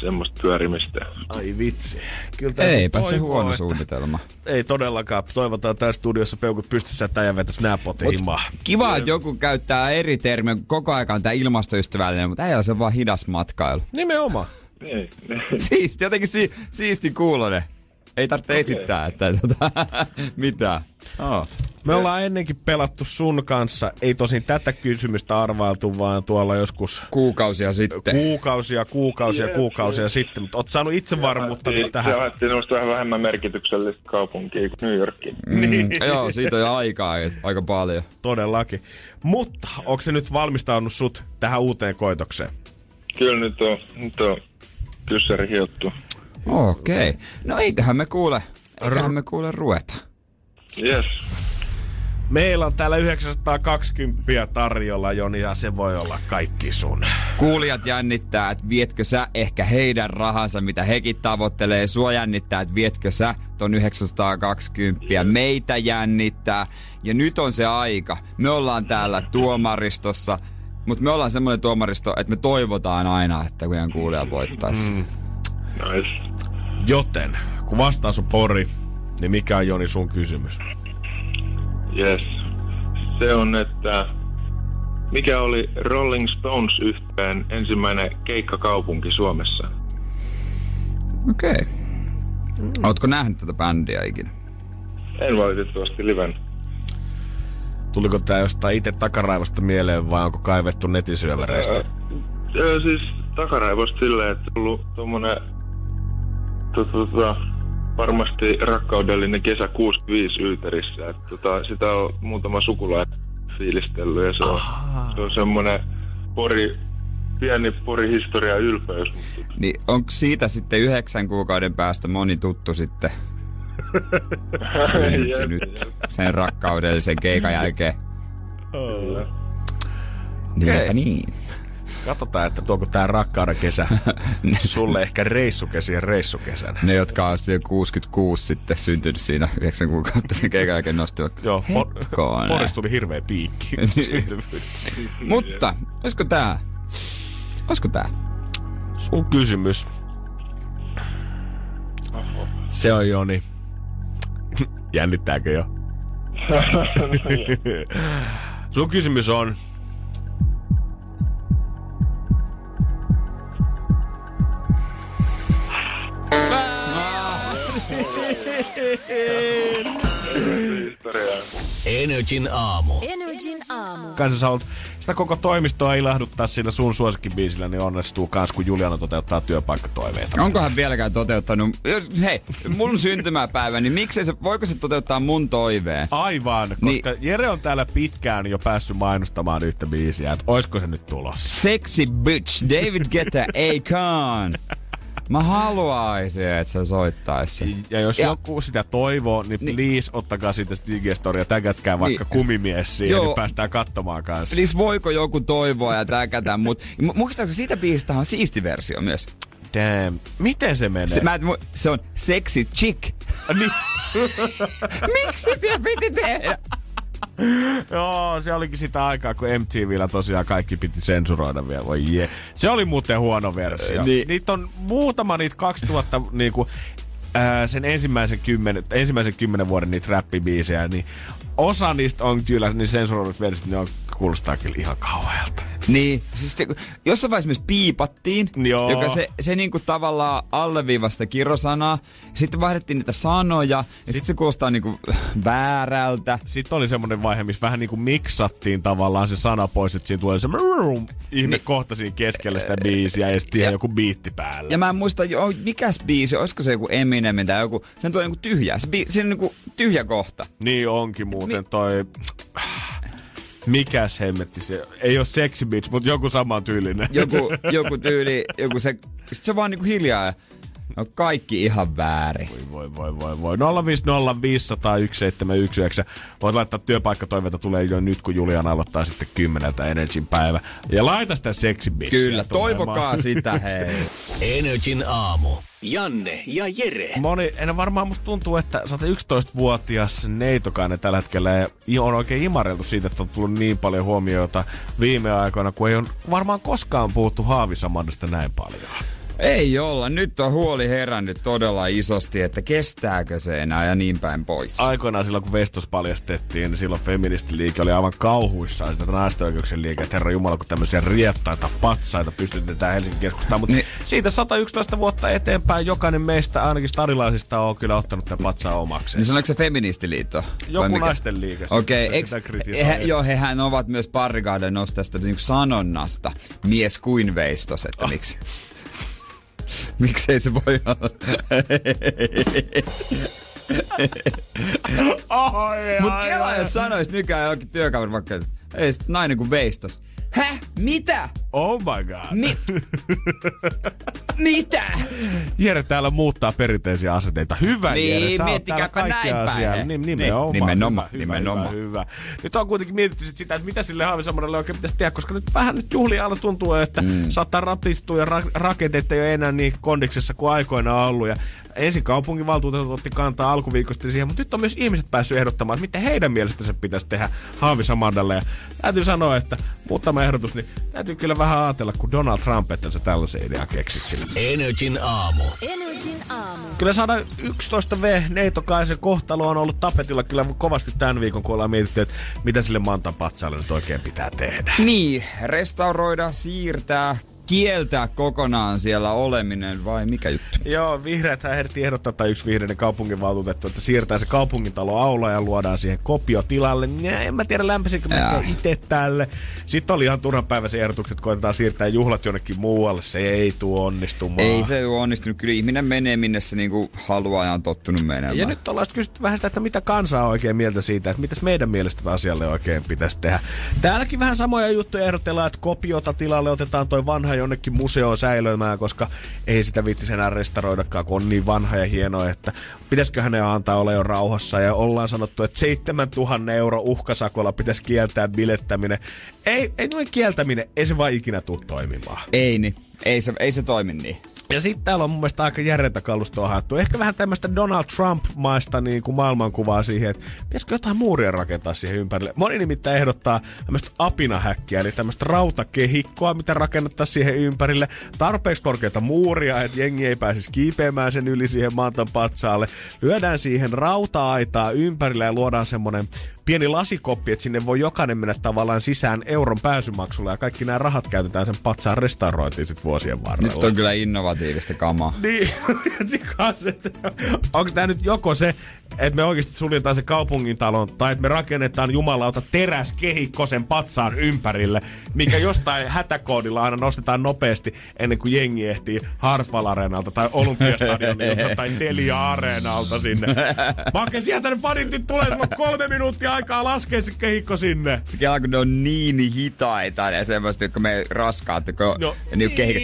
[SPEAKER 4] semmoista pyörimistä.
[SPEAKER 2] Ai vitsi. Kyllä tää
[SPEAKER 3] Eipä se huono
[SPEAKER 2] että-
[SPEAKER 3] suunnitelma.
[SPEAKER 2] Ei todellakaan. Toivotaan täällä studiossa peukut pystyssä, että äijä vetäisi nääpotin himaa.
[SPEAKER 3] Kiva, että joku käyttää eri termiä. Koko aika on tää ilmastoystävällinen, mutta ei ole se vaan hidas matkailu.
[SPEAKER 2] Nimenomaan.
[SPEAKER 4] Niin, niin.
[SPEAKER 3] Siisti, jotenkin si- siisti kuulonen. Ei tarvitse okay. esittää, että tota, mitään. Oh.
[SPEAKER 2] Me ollaan ennenkin pelattu sun kanssa. Ei tosin tätä kysymystä arvailtu, vaan tuolla joskus
[SPEAKER 3] Kuukausia sitten.
[SPEAKER 2] kuukausia, kuukausia, kuukausia sitten. Mutta oot saanut itsevarmuutta nyt
[SPEAKER 4] Se
[SPEAKER 2] tähän.
[SPEAKER 4] haettiin semmoista vähän vähemmän merkityksellistä kaupunkia kuin New Yorkia.
[SPEAKER 3] Mm, joo, siitä on jo aikaa aika paljon.
[SPEAKER 2] Todellakin. Mutta onko se nyt valmistautunut sut tähän uuteen koitokseen?
[SPEAKER 4] Kyllä nyt on, nyt on kyssäri hiottu.
[SPEAKER 3] Okei. Okay. No eiköhän me kuule, eiköhän me kuule ruveta.
[SPEAKER 4] Yes.
[SPEAKER 2] Meillä on täällä 920 tarjolla, Joni, ja se voi olla kaikki sun.
[SPEAKER 3] Kuulijat jännittää, että vietkö sä ehkä heidän rahansa, mitä hekin tavoittelee. Sua jännittää, että vietkö sä ton 920. Meitä jännittää. Ja nyt on se aika. Me ollaan täällä tuomaristossa. Mutta me ollaan semmoinen tuomaristo, että me toivotaan aina, että meidän kuulija voittaisi. Mm.
[SPEAKER 4] Nice.
[SPEAKER 2] Joten, kun vastaus on pori, niin mikä on Joni sun kysymys?
[SPEAKER 4] Yes. Se on, että mikä oli Rolling Stones yhteen ensimmäinen keikkakaupunki Suomessa?
[SPEAKER 3] Okei. Okay. Ootko nähnyt tätä bändiä ikinä?
[SPEAKER 4] En valitettavasti liven.
[SPEAKER 2] Tuliko tää jostain itse takaraivosta mieleen vai onko kaivettu netisyöväreistä?
[SPEAKER 4] Ää, ää, siis takaraivosta silleen, että on ollut tommonen tota, varmasti rakkaudellinen kesä 65 Yyterissä. Että, tota, sitä on muutama sukulainen fiilistellyt ja se on, se on semmonen pori, pieni porihistoria ylpeys. Mutta
[SPEAKER 3] Niin onko siitä sitten yhdeksän kuukauden päästä moni tuttu sitten syntynyt sen rakkaudellisen keikan jälkeen?
[SPEAKER 4] Kyllä.
[SPEAKER 3] Niinpä niin.
[SPEAKER 2] Katsotaan, että tuoko tää rakkauden kesä sulle ehkä reissukesien reissukesänä.
[SPEAKER 3] Ne, jotka on sitten 66 sitten syntynyt siinä 9 kuukautta sen keikan jälkeen nostivat.
[SPEAKER 2] Joo, por-
[SPEAKER 3] Hetkonen.
[SPEAKER 2] Poris tuli hirveä piikki.
[SPEAKER 3] Mutta, olisiko tää? Olisiko tää?
[SPEAKER 2] Sun kysymys. Se on Joni. Jännittääkö jo? Sun kysymys on...
[SPEAKER 1] Energin aamu.
[SPEAKER 6] Energin aamu.
[SPEAKER 2] Kanssa sä sitä koko toimistoa ilahduttaa sillä sun suosikkibiisillä, niin onnistuu kans, kun Juliana toteuttaa työpaikkatoiveita.
[SPEAKER 3] Onkohan vieläkään toteuttanut? Hei, mun syntymäpäivä, niin miksei se, voiko se toteuttaa mun toiveen?
[SPEAKER 2] Aivan, koska
[SPEAKER 3] Niin.
[SPEAKER 2] Jere on täällä pitkään jo päässyt mainostamaan yhtä biisiä, että oisko se nyt tulossa.
[SPEAKER 3] Sexy bitch, David Guetta, Akon. Mä haluaisin, että se soittaisi.
[SPEAKER 2] Ja jos
[SPEAKER 3] Ja-
[SPEAKER 2] joku sitä toivoo, niin,
[SPEAKER 3] Niin.
[SPEAKER 2] niin. please ottakaa siitä Digistoria, tägätkää vaikka
[SPEAKER 3] Niin.
[SPEAKER 2] kumimies siihen,
[SPEAKER 3] Joo.
[SPEAKER 2] niin päästään katsomaan kanssa.
[SPEAKER 3] Siis voiko joku toivoa ja täkätä, mutta muistaakseni siitä biisistä on siisti versio myös.
[SPEAKER 2] Damn. Miten se menee?
[SPEAKER 3] Se, mä, se on sexy chick.
[SPEAKER 2] niin,
[SPEAKER 3] Miksi vielä piti tehdä?
[SPEAKER 2] Joo, se olikin sitä aikaa, kun MTVllä tosiaan kaikki piti sensuroida vielä. Voi jee. Se oli muuten huono versio.
[SPEAKER 3] Niin.
[SPEAKER 2] Niitä on muutama niitä 2000 niinku, sen ensimmäisen kymmenen, ensimmäisen kymmenen vuoden niitä räppibiisejä, niin osa niistä on kyllä, niin sensuroidut versiot, ne on, kuulostaa kyllä ihan kauhealta.
[SPEAKER 3] Niin, siis se, jossain vaiheessa myös piipattiin,
[SPEAKER 2] Joo.
[SPEAKER 3] joka se, se niinku tavallaan alleviivasta kirrosanaa. Sitten vaihdettiin niitä sanoja, ja sitten se kuulostaa niinku väärältä.
[SPEAKER 2] Sitten oli semmoinen vaihe, missä vähän niinku miksattiin tavallaan se sana pois, että siinä tulee se ihme kohta siinä keskellä sitä biisiä ja sitten joku biitti päällä.
[SPEAKER 3] Ja mä en muista, jo, mikäs biisi, olisiko se joku Eminemin tai joku, sen tulee niinku tyhjää. Se, bi, se on niinku tyhjä kohta.
[SPEAKER 2] Niin onkin muuten
[SPEAKER 3] Niin.
[SPEAKER 2] toi... Mikäs hemmetti se? Ei ole sexy bitch, mutta joku saman tyylinen.
[SPEAKER 3] Joku, joku tyyli, joku se, sit se vaan niinku hiljaa ja No kaikki ihan väärin.
[SPEAKER 2] Voi, voi, voi, voi. 050501719. Voit laittaa työpaikkatoiveita tulee jo nyt, kun Julian aloittaa sitten kymmeneltä Energyn päivä. Ja laita sitä seksibiksiä
[SPEAKER 3] Kyllä,
[SPEAKER 2] tulemaan.
[SPEAKER 3] toivokaa sitä hei.
[SPEAKER 1] Energin aamu. Janne ja Jere.
[SPEAKER 2] Moni, en varmaan musta tuntuu, että 111-vuotias neitokainen tällä hetkellä ja on oikein imareltu siitä, että on tullut niin paljon huomioita viime aikoina, kun ei ole varmaan koskaan puhuttu haavisamannasta näin paljon.
[SPEAKER 3] Ei olla. Nyt on huoli herännyt todella isosti, että kestääkö se enää ja niin päin pois.
[SPEAKER 2] Aikoinaan silloin, kun Vestos paljastettiin, niin silloin feministiliike oli aivan kauhuissaan sitä naisten oikeuksien liike, että herra Jumala, kun tämmöisiä riettaita, patsaita pystytetään Helsingin keskustaan. Mutta
[SPEAKER 3] Niin.
[SPEAKER 2] siitä 111 vuotta eteenpäin jokainen meistä, ainakin starilaisista, on kyllä ottanut tämän patsaa omakseen.
[SPEAKER 3] Niin sanoiko se feministiliitto?
[SPEAKER 2] Joku
[SPEAKER 3] mikä?
[SPEAKER 2] naisten liike.
[SPEAKER 3] Okei, okay, he,
[SPEAKER 2] kritisoi.
[SPEAKER 3] joo, hehän ovat myös Parrigaarden nousi tästä niin sanonnasta, mies kuin veistos, että
[SPEAKER 2] Ah.
[SPEAKER 3] miksi. Miksei se voi olla? Mut Kela jos sanois nykyään johonkin työkaveri vaikka, että ei sit nainen kuin veistos. Häh? Mitä?
[SPEAKER 2] Oh my god.
[SPEAKER 3] Mi- Mitä?
[SPEAKER 2] Jere täällä muuttaa perinteisiä asenteita. Hyvä
[SPEAKER 3] Niin,
[SPEAKER 2] Jere, sä oot
[SPEAKER 3] miettikääpä näin
[SPEAKER 2] asiaa. Nim,
[SPEAKER 3] Niin,
[SPEAKER 2] nimenomaan,
[SPEAKER 3] nimenomaan,
[SPEAKER 2] hyvä,
[SPEAKER 3] nimenomaan.
[SPEAKER 2] Hyvä, hyvä. Nyt on kuitenkin mietitty sit sitä, että mitä sille Haavisamarelle oikein pitäisi tehdä, koska nyt vähän nyt juhlia alla tuntuu, että mm. saattaa rapistua ja ra- rakenteet ei ole enää niin kondiksessa kuin aikoinaan ollut. Ja ensin kaupunginvaltuutetut otti kantaa alkuviikosta siihen, mutta nyt on myös ihmiset päässyt ehdottamaan, että mitä heidän mielestä se pitäisi tehdä Haavisamarelle. Ja täytyy sanoa, että muutama ehdotus, niin täytyy kyllä vähän ajatella, kun Donald Trump, että sä tällaisen idean keksit sille.
[SPEAKER 1] Energin aamu.
[SPEAKER 6] Energin aamu.
[SPEAKER 2] Kyllä 111 V Neitokaisen kohtalo on ollut tapetilla kyllä kovasti tämän viikon, kun ollaan mietitty, että mitä sille Mantan patsaalle nyt oikein pitää tehdä.
[SPEAKER 3] Niin, restauroida, siirtää, kieltää kokonaan siellä oleminen vai mikä juttu?
[SPEAKER 2] Joo, vihreät herätti ehdottaa, tai yksi vihreiden kaupunginvaltuutettu, että siirtää se kaupungintalo aula ja luodaan siihen kopio tilalle. Ja en mä tiedä lämpisinkö mä itse tälle. Sitten oli ihan turhan päiväisen ehdotukset, että koitetaan siirtää juhlat jonnekin muualle. Se ei tuo onnistumaan.
[SPEAKER 3] Ei se ole onnistunut. Kyllä ihminen menee minne se niinku haluaa ja on tottunut menemään.
[SPEAKER 2] Ja nyt ollaan kysytty vähän sitä, että mitä kansa on oikein mieltä siitä, että mitäs meidän mielestä asialle oikein pitäisi tehdä. Täälläkin vähän samoja juttuja ehdotellaan, että kopiota tilalle otetaan toi vanha jonnekin museoon säilöimään, koska ei sitä viittisi enää restauroidakaan, kun on niin vanha ja hieno, että pitäisikö hänen antaa olla jo rauhassa. Ja ollaan sanottu, että 7000 euro uhkasakolla pitäisi kieltää bilettäminen. Ei, ei noin kieltäminen, ei se vaan ikinä tule toimimaan.
[SPEAKER 3] Ei niin. Ei se, ei se toimi niin.
[SPEAKER 2] Ja sitten täällä on mun mielestä aika järjettä kalustoa haettu. Ehkä vähän tämmöistä Donald Trump-maista niin kuin maailmankuvaa siihen, että pitäisikö jotain muuria rakentaa siihen ympärille. Moni nimittäin ehdottaa tämmöistä apinahäkkiä, eli tämmöistä rautakehikkoa, mitä rakennettaisiin siihen ympärille. Tarpeeksi korkeita muuria, että jengi ei pääsisi kiipeämään sen yli siihen maantan patsaalle. Lyödään siihen rauta-aitaa ympärille ja luodaan semmoinen pieni lasikoppi, että sinne voi jokainen mennä tavallaan sisään euron pääsymaksulla ja kaikki nämä rahat käytetään sen patsaan restaurointiin sit vuosien varrella.
[SPEAKER 3] Nyt on kyllä innovatiivista kamaa.
[SPEAKER 2] Niin, onko tämä nyt joko se, että me oikeasti suljetaan se kaupungintalon, tai että me rakennetaan jumalauta teräskehikko sen patsaan ympärille, mikä jostain hätäkoodilla aina nostetaan nopeasti ennen kuin jengi ehtii Hartwall Areenalta tai Olympiastadionilta tai Telia Areenalta sinne. Make sieltä ne fanit nyt tulee, sulla kolme minuuttia aikaa laskea se kehikko sinne.
[SPEAKER 3] Kela, kun ne on niin hitaita ja semmoista, jotka me raskaat, kun
[SPEAKER 2] No.
[SPEAKER 3] no. niin kehikät.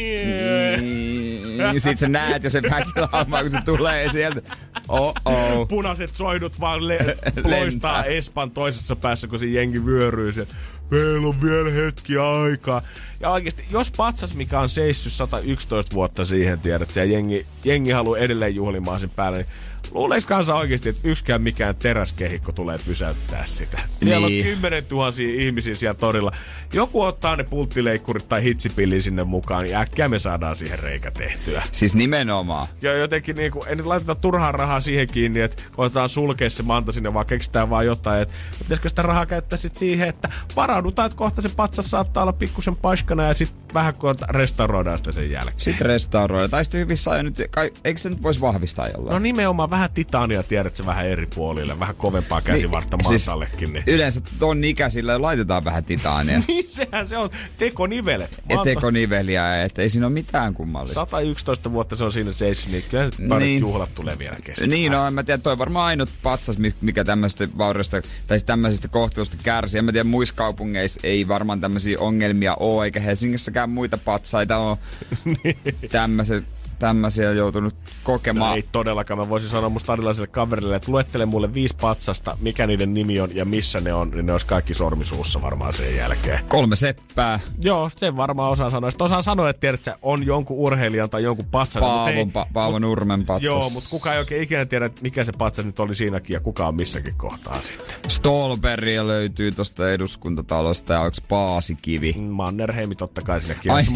[SPEAKER 3] Niin, sit sä näet ja se väkilauma, kun se tulee sieltä. Oh oh.
[SPEAKER 2] punaiset soidut vaan le- loistaa. Espan toisessa päässä, kun se jengi vyöryy sen. Meillä on vielä hetki aikaa. Ja oikeasti, jos patsas, mikä on seissyt 111 vuotta siihen, tiedät, ja jengi, jengi haluaa edelleen juhlimaan sen päälle, niin luuleeko kansa oikeasti, että yksikään mikään teräskehikko tulee pysäyttää sitä? Siellä
[SPEAKER 3] Niin.
[SPEAKER 2] on kymmenen tuhansia ihmisiä siellä torilla. Joku ottaa ne pulttileikkurit tai hitsipilli sinne mukaan, niin äkkiä me saadaan siihen reikä tehtyä.
[SPEAKER 3] Siis nimenomaan.
[SPEAKER 2] Ja jotenkin niinku, ei nyt laiteta turhaa rahaa siihen kiinni, että koetaan sulkea se manta sinne, vaan keksitään vaan jotain, että pitäisikö sitä rahaa käyttää sit siihen, että varaudutaan, että kohta se patsas saattaa olla pikkusen paiskana ja sitten vähän restauroidaan sitä sen jälkeen.
[SPEAKER 3] Sitten restauroida. Tai sitten hyvissä ajoin nyt, kai, eikö sitä nyt voisi vahvistaa jollain?
[SPEAKER 2] No nimenomaan vähän titania, tiedät se vähän eri puolille, vähän kovempaa käsivartta niin,
[SPEAKER 3] siis-
[SPEAKER 2] mantallekin. Niin.
[SPEAKER 3] Yleensä ton ikäisillä laitetaan vähän titaania.
[SPEAKER 2] niin sehän se on, tekonivelet.
[SPEAKER 3] ja
[SPEAKER 2] Manta-
[SPEAKER 3] tekoniveliä, että ei siinä ole mitään kummallista.
[SPEAKER 2] 111 vuotta se on siinä seissyt, niin kyllä
[SPEAKER 3] Niin.
[SPEAKER 2] juhlat tulee vielä kestämään.
[SPEAKER 3] Niin, no en mä tiedä, toi on varmaan ainut patsas, mi- mikä tämmöistä vauriosta, tai siis tämmöisestä kohtelusta kärsii. En mä tiedä, muissa kaupungeissa ei varmaan tämmöisiä ongelmia ole, eikä Helsingissäkään muita patsaita ole
[SPEAKER 2] Niin.
[SPEAKER 3] tämmöisen tämmöisiä joutunut kokemaan.
[SPEAKER 2] No ei todellakaan. Mä voisin sanoa musta stadilaiselle kaverille, että luettele mulle viisi patsasta, mikä niiden nimi on ja missä ne on, niin ne olisi kaikki sormisuussa varmaan sen jälkeen.
[SPEAKER 3] Kolme seppää.
[SPEAKER 2] Joo, sen varmaan osaa sanoa. Sitten osaan sanoa, että tiedät, sä, on jonkun urheilijan tai jonkun patsan.
[SPEAKER 3] Paavon, pa- Paavo Nurmen patsas.
[SPEAKER 2] Joo, mutta kukaan ei oikein ikinä tiedä, että mikä se patsas nyt oli siinäkin ja kuka on missäkin kohtaa sitten.
[SPEAKER 3] Stolberia löytyy tosta eduskuntatalosta ja onks Paasikivi?
[SPEAKER 2] Mannerheimi totta kai sinne
[SPEAKER 3] Ai,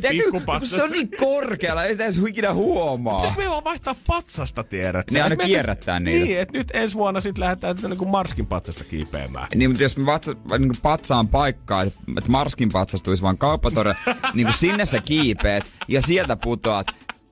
[SPEAKER 3] Tiedätkö, kun
[SPEAKER 2] pikkupatsas.
[SPEAKER 3] se on niin korkealla, ei sitä edes ikinä huomaa.
[SPEAKER 2] Nyt me vaan vaihtaa patsasta, tiedät.
[SPEAKER 3] Ne aina kierrättää niitä.
[SPEAKER 2] Niin, että nyt ensi vuonna sit lähdetään niin kuin Marskin patsasta kiipeämään.
[SPEAKER 3] Niin, mutta jos me vatsa, niin patsaan paikkaa, että et Marskin patsas tulisi vaan kauppatore, niin kun sinne sä kiipeet ja sieltä putoat,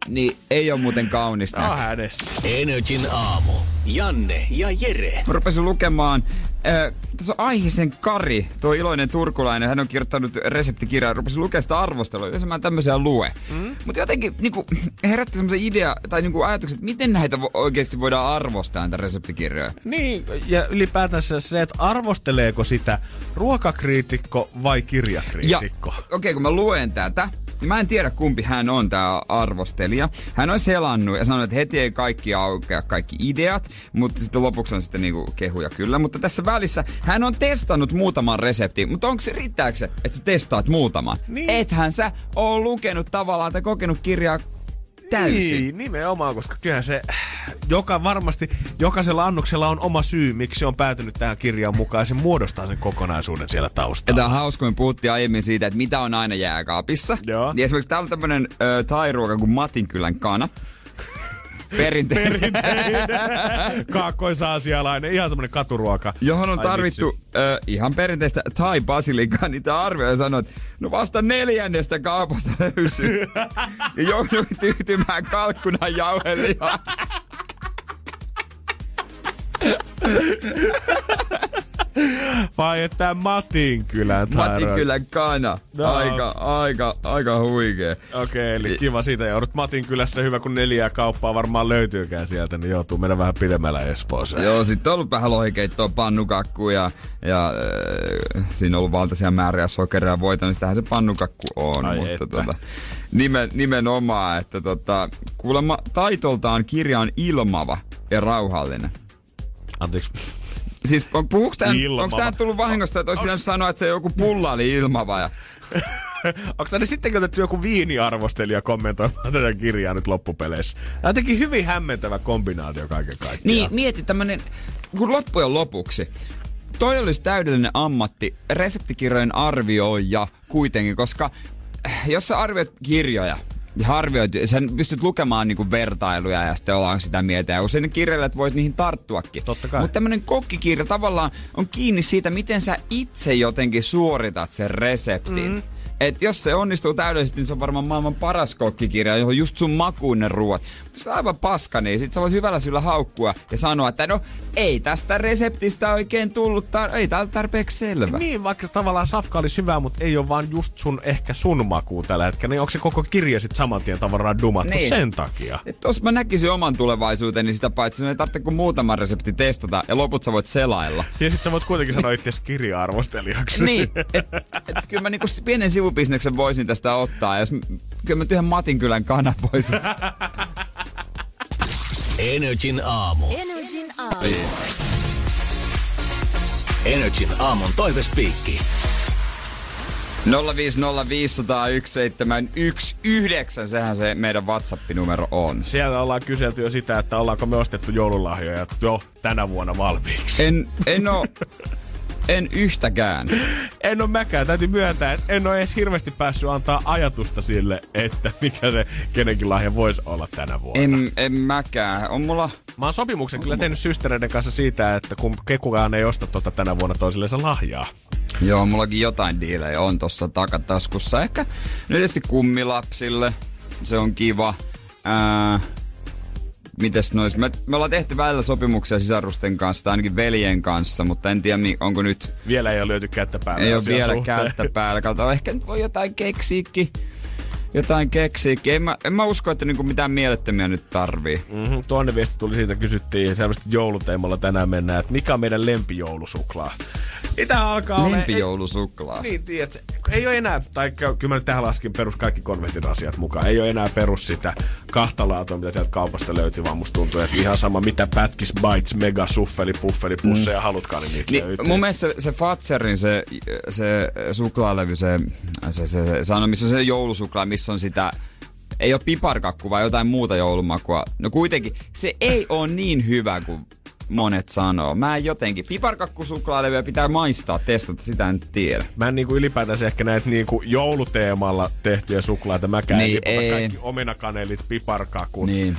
[SPEAKER 3] niin ei ole muuten
[SPEAKER 2] on
[SPEAKER 3] näköä.
[SPEAKER 2] hänessä.
[SPEAKER 1] Energin aamu. Janne ja Jere.
[SPEAKER 3] Mä rupesin lukemaan, äh, tässä on Aihisen Kari, tuo iloinen turkulainen, hän on kirjoittanut reseptikirjaa, rupesin lukemaan sitä arvostelua, jos mä en tämmöisiä lue. Mm. Mutta jotenkin niinku, herätti semmoisen idea, tai niinku ajatuksen, että miten näitä vo- oikeasti voidaan arvostaa, näitä reseptikirjoja.
[SPEAKER 2] Niin, ja ylipäätänsä se, että arvosteleeko sitä ruokakriitikko vai kirjakriitikko.
[SPEAKER 3] okei, okay, kun mä luen tätä, mä en tiedä kumpi hän on tää arvostelija. Hän on selannut ja sanonut, että heti ei kaikki aukea kaikki ideat, mutta sitten lopuksi on sitten niinku kehuja kyllä. Mutta tässä välissä hän on testannut muutaman reseptin, mutta onko se riittääkö se, että sä testaat muutaman?
[SPEAKER 2] Niin.
[SPEAKER 3] Ethän sä oo lukenut tavallaan tai kokenut kirjaa täysin.
[SPEAKER 2] Niin, nimenomaan, koska kyllähän se, joka varmasti, jokaisella annoksella on oma syy, miksi se on päätynyt tähän kirjaan mukaan ja se muodostaa sen kokonaisuuden siellä
[SPEAKER 3] Ja
[SPEAKER 2] taustalla.
[SPEAKER 3] tää on hauska, kun me puhuttiin aiemmin siitä, että mitä on aina jääkaapissa.
[SPEAKER 2] Joo.
[SPEAKER 3] Niin esimerkiksi täällä on tämmönen ö, thai-ruoka kuin Matinkylän kana. Perinteinen.
[SPEAKER 2] Kaakkois-aasialainen, ihan semmonen katuruoka.
[SPEAKER 3] johon on
[SPEAKER 2] Ai
[SPEAKER 3] tarvittu ö, ihan perinteistä thai basilikaa, niitä arvioja sanoo, että no vasta neljännestä kaupasta löysyy. ja jouduin tyytymään kalkkunan jauhelihaan.
[SPEAKER 2] Vai että Matin kylän
[SPEAKER 3] Matinkylän kana.
[SPEAKER 2] No.
[SPEAKER 3] Aika, aika, aika huikea.
[SPEAKER 2] Okei, eli kiva siitä joudut Matin kylässä. Hyvä, kun neljää kauppaa varmaan löytyykään sieltä, niin joutuu mennä vähän pidemmällä Espooseen.
[SPEAKER 3] Joo, sitten on ollut vähän lohikeittoa, pannukakku ja, ja äh, siinä on ollut valtaisia määriä sokeria ja voita, niin sitähän se pannukakku on.
[SPEAKER 2] Ai
[SPEAKER 3] mutta
[SPEAKER 2] että.
[SPEAKER 3] tota, nimen, nimenomaan, että tota, kuulemma taitoltaan kirja on ilmava ja rauhallinen.
[SPEAKER 2] Anteeksi.
[SPEAKER 3] Siis on, puhuuks tää,
[SPEAKER 2] Ilmava.
[SPEAKER 3] onko tää tullut vahingosta, että olisi pitänyt sanoa, että se joku pulla oli ilmava ja
[SPEAKER 2] Onko tänne sitten otettu joku viiniarvostelija kommentoimaan tätä kirjaa nyt loppupeleissä? Tämä on jotenkin hyvin hämmentävä kombinaatio kaiken kaikkiaan.
[SPEAKER 3] Niin, mieti tämmönen, kun loppujen lopuksi, toi olisi täydellinen ammatti, reseptikirjojen arvioija kuitenkin, koska äh, jos sä arvioit kirjoja, ja arvioit, sä pystyt lukemaan niinku vertailuja ja sitten ollaan sitä mieltä. Ja usein ne kirjailijat voit niihin tarttuakin.
[SPEAKER 2] Totta kai.
[SPEAKER 3] Mutta tämmönen kokkikirja tavallaan on kiinni siitä, miten sä itse jotenkin suoritat sen reseptin. Mm. Et jos se onnistuu täydellisesti, niin se on varmaan maailman paras kokkikirja, johon just sun makuun ne ruoat. Mutta se on aivan paska, niin sit sä voit hyvällä syyllä haukkua ja sanoa, että no ei tästä reseptistä oikein tullut, tar- ei tää tarpeeksi selvä.
[SPEAKER 2] Niin, vaikka tavallaan safka olisi hyvä, mutta ei ole vaan just sun, ehkä sun makuu tällä hetkellä, niin onko se koko kirja sitten saman tien tavallaan dumattu
[SPEAKER 3] Niin.
[SPEAKER 2] sen takia?
[SPEAKER 3] Et jos mä näkisin oman tulevaisuuteni, niin sitä paitsi sun ei tarvitse kuin muutaman resepti testata ja loput sä voit selailla.
[SPEAKER 2] Ja sit sä voit kuitenkin sanoa itse kirja-arvostelijaksi.
[SPEAKER 3] niin, että et kyllä mä niinku pienen sivubisneksen voisin tästä ottaa. Jos, kyllä mä yhden Matinkylän kanan voisin.
[SPEAKER 1] Energin aamu.
[SPEAKER 6] Energin aamu.
[SPEAKER 1] Energin aamun toivespiikki.
[SPEAKER 3] 050501719, sehän se meidän WhatsApp-numero on.
[SPEAKER 2] Siellä ollaan kyselty jo sitä, että ollaanko me ostettu joululahjoja jo tänä vuonna valmiiksi.
[SPEAKER 3] En, en oo, en yhtäkään.
[SPEAKER 2] En ole mäkään, täytyy myöntää, että en ole edes hirveästi päässyt antaa ajatusta sille, että mikä se kenenkin lahja voisi olla tänä vuonna.
[SPEAKER 3] En, en mäkään. On mulla...
[SPEAKER 2] Mä oon sopimuksen kyllä tehnyt systereiden kanssa siitä, että kun kukaan ei osta tota tänä vuonna toisillensa lahjaa.
[SPEAKER 3] Joo, mullakin jotain diilejä on tossa takataskussa. Ehkä nyt tietysti kummilapsille. Se on kiva. Ää, mites nois? Me, me ollaan tehty välillä sopimuksia sisarusten kanssa, tai ainakin veljen kanssa, mutta en tiedä, onko nyt...
[SPEAKER 2] Vielä ei ole löyty kättä päällä.
[SPEAKER 3] Ei ole vielä
[SPEAKER 2] suhteen.
[SPEAKER 3] kättä päällä. Kato, ehkä nyt voi jotain keksiikin. Jotain keksiikin. En mä, en mä usko, että niinku mitään mielettömiä nyt tarvii.
[SPEAKER 2] Mm-hmm. Toinen viesti tuli siitä, kysyttiin selvästi jouluteemalla tänään mennään, että mikä on meidän lempijoulusuklaa. Mitä alkaa olla?
[SPEAKER 3] Lempijoulisuklaa.
[SPEAKER 2] Niin, tiedät, ei ole enää, tai kyllä mä nyt tähän laskin perus kaikki konvehtin asiat mukaan. Ei ole enää perus sitä kahta laatua, mitä sieltä kaupasta löytyy, vaan musta tuntuu, että ihan sama mitä pätkis, bites, mega, suffeli, puffeli, pusseja mm. halutkaan, niin niitä
[SPEAKER 3] Niin,
[SPEAKER 2] löytyy.
[SPEAKER 3] mun mielestä se, se Fatserin se, se suklaalevy, se, se, se, se, se, missä on se joulusuklaa, missä on sitä ei ole piparkakku vai jotain muuta joulumakua. No kuitenkin, se ei ole niin hyvä kuin monet sanoo. Mä en jotenkin, piparkakkusuklaalevyä pitää maistaa, testata, sitä en tiedä.
[SPEAKER 2] Mä en niinku ylipäätänsä ehkä näitä niinku jouluteemalla tehtyjä suklaita. Mäkään
[SPEAKER 3] Niin,
[SPEAKER 2] niin, ei. kaikki omenakanelit, piparkakut,
[SPEAKER 3] Niin.
[SPEAKER 2] niin.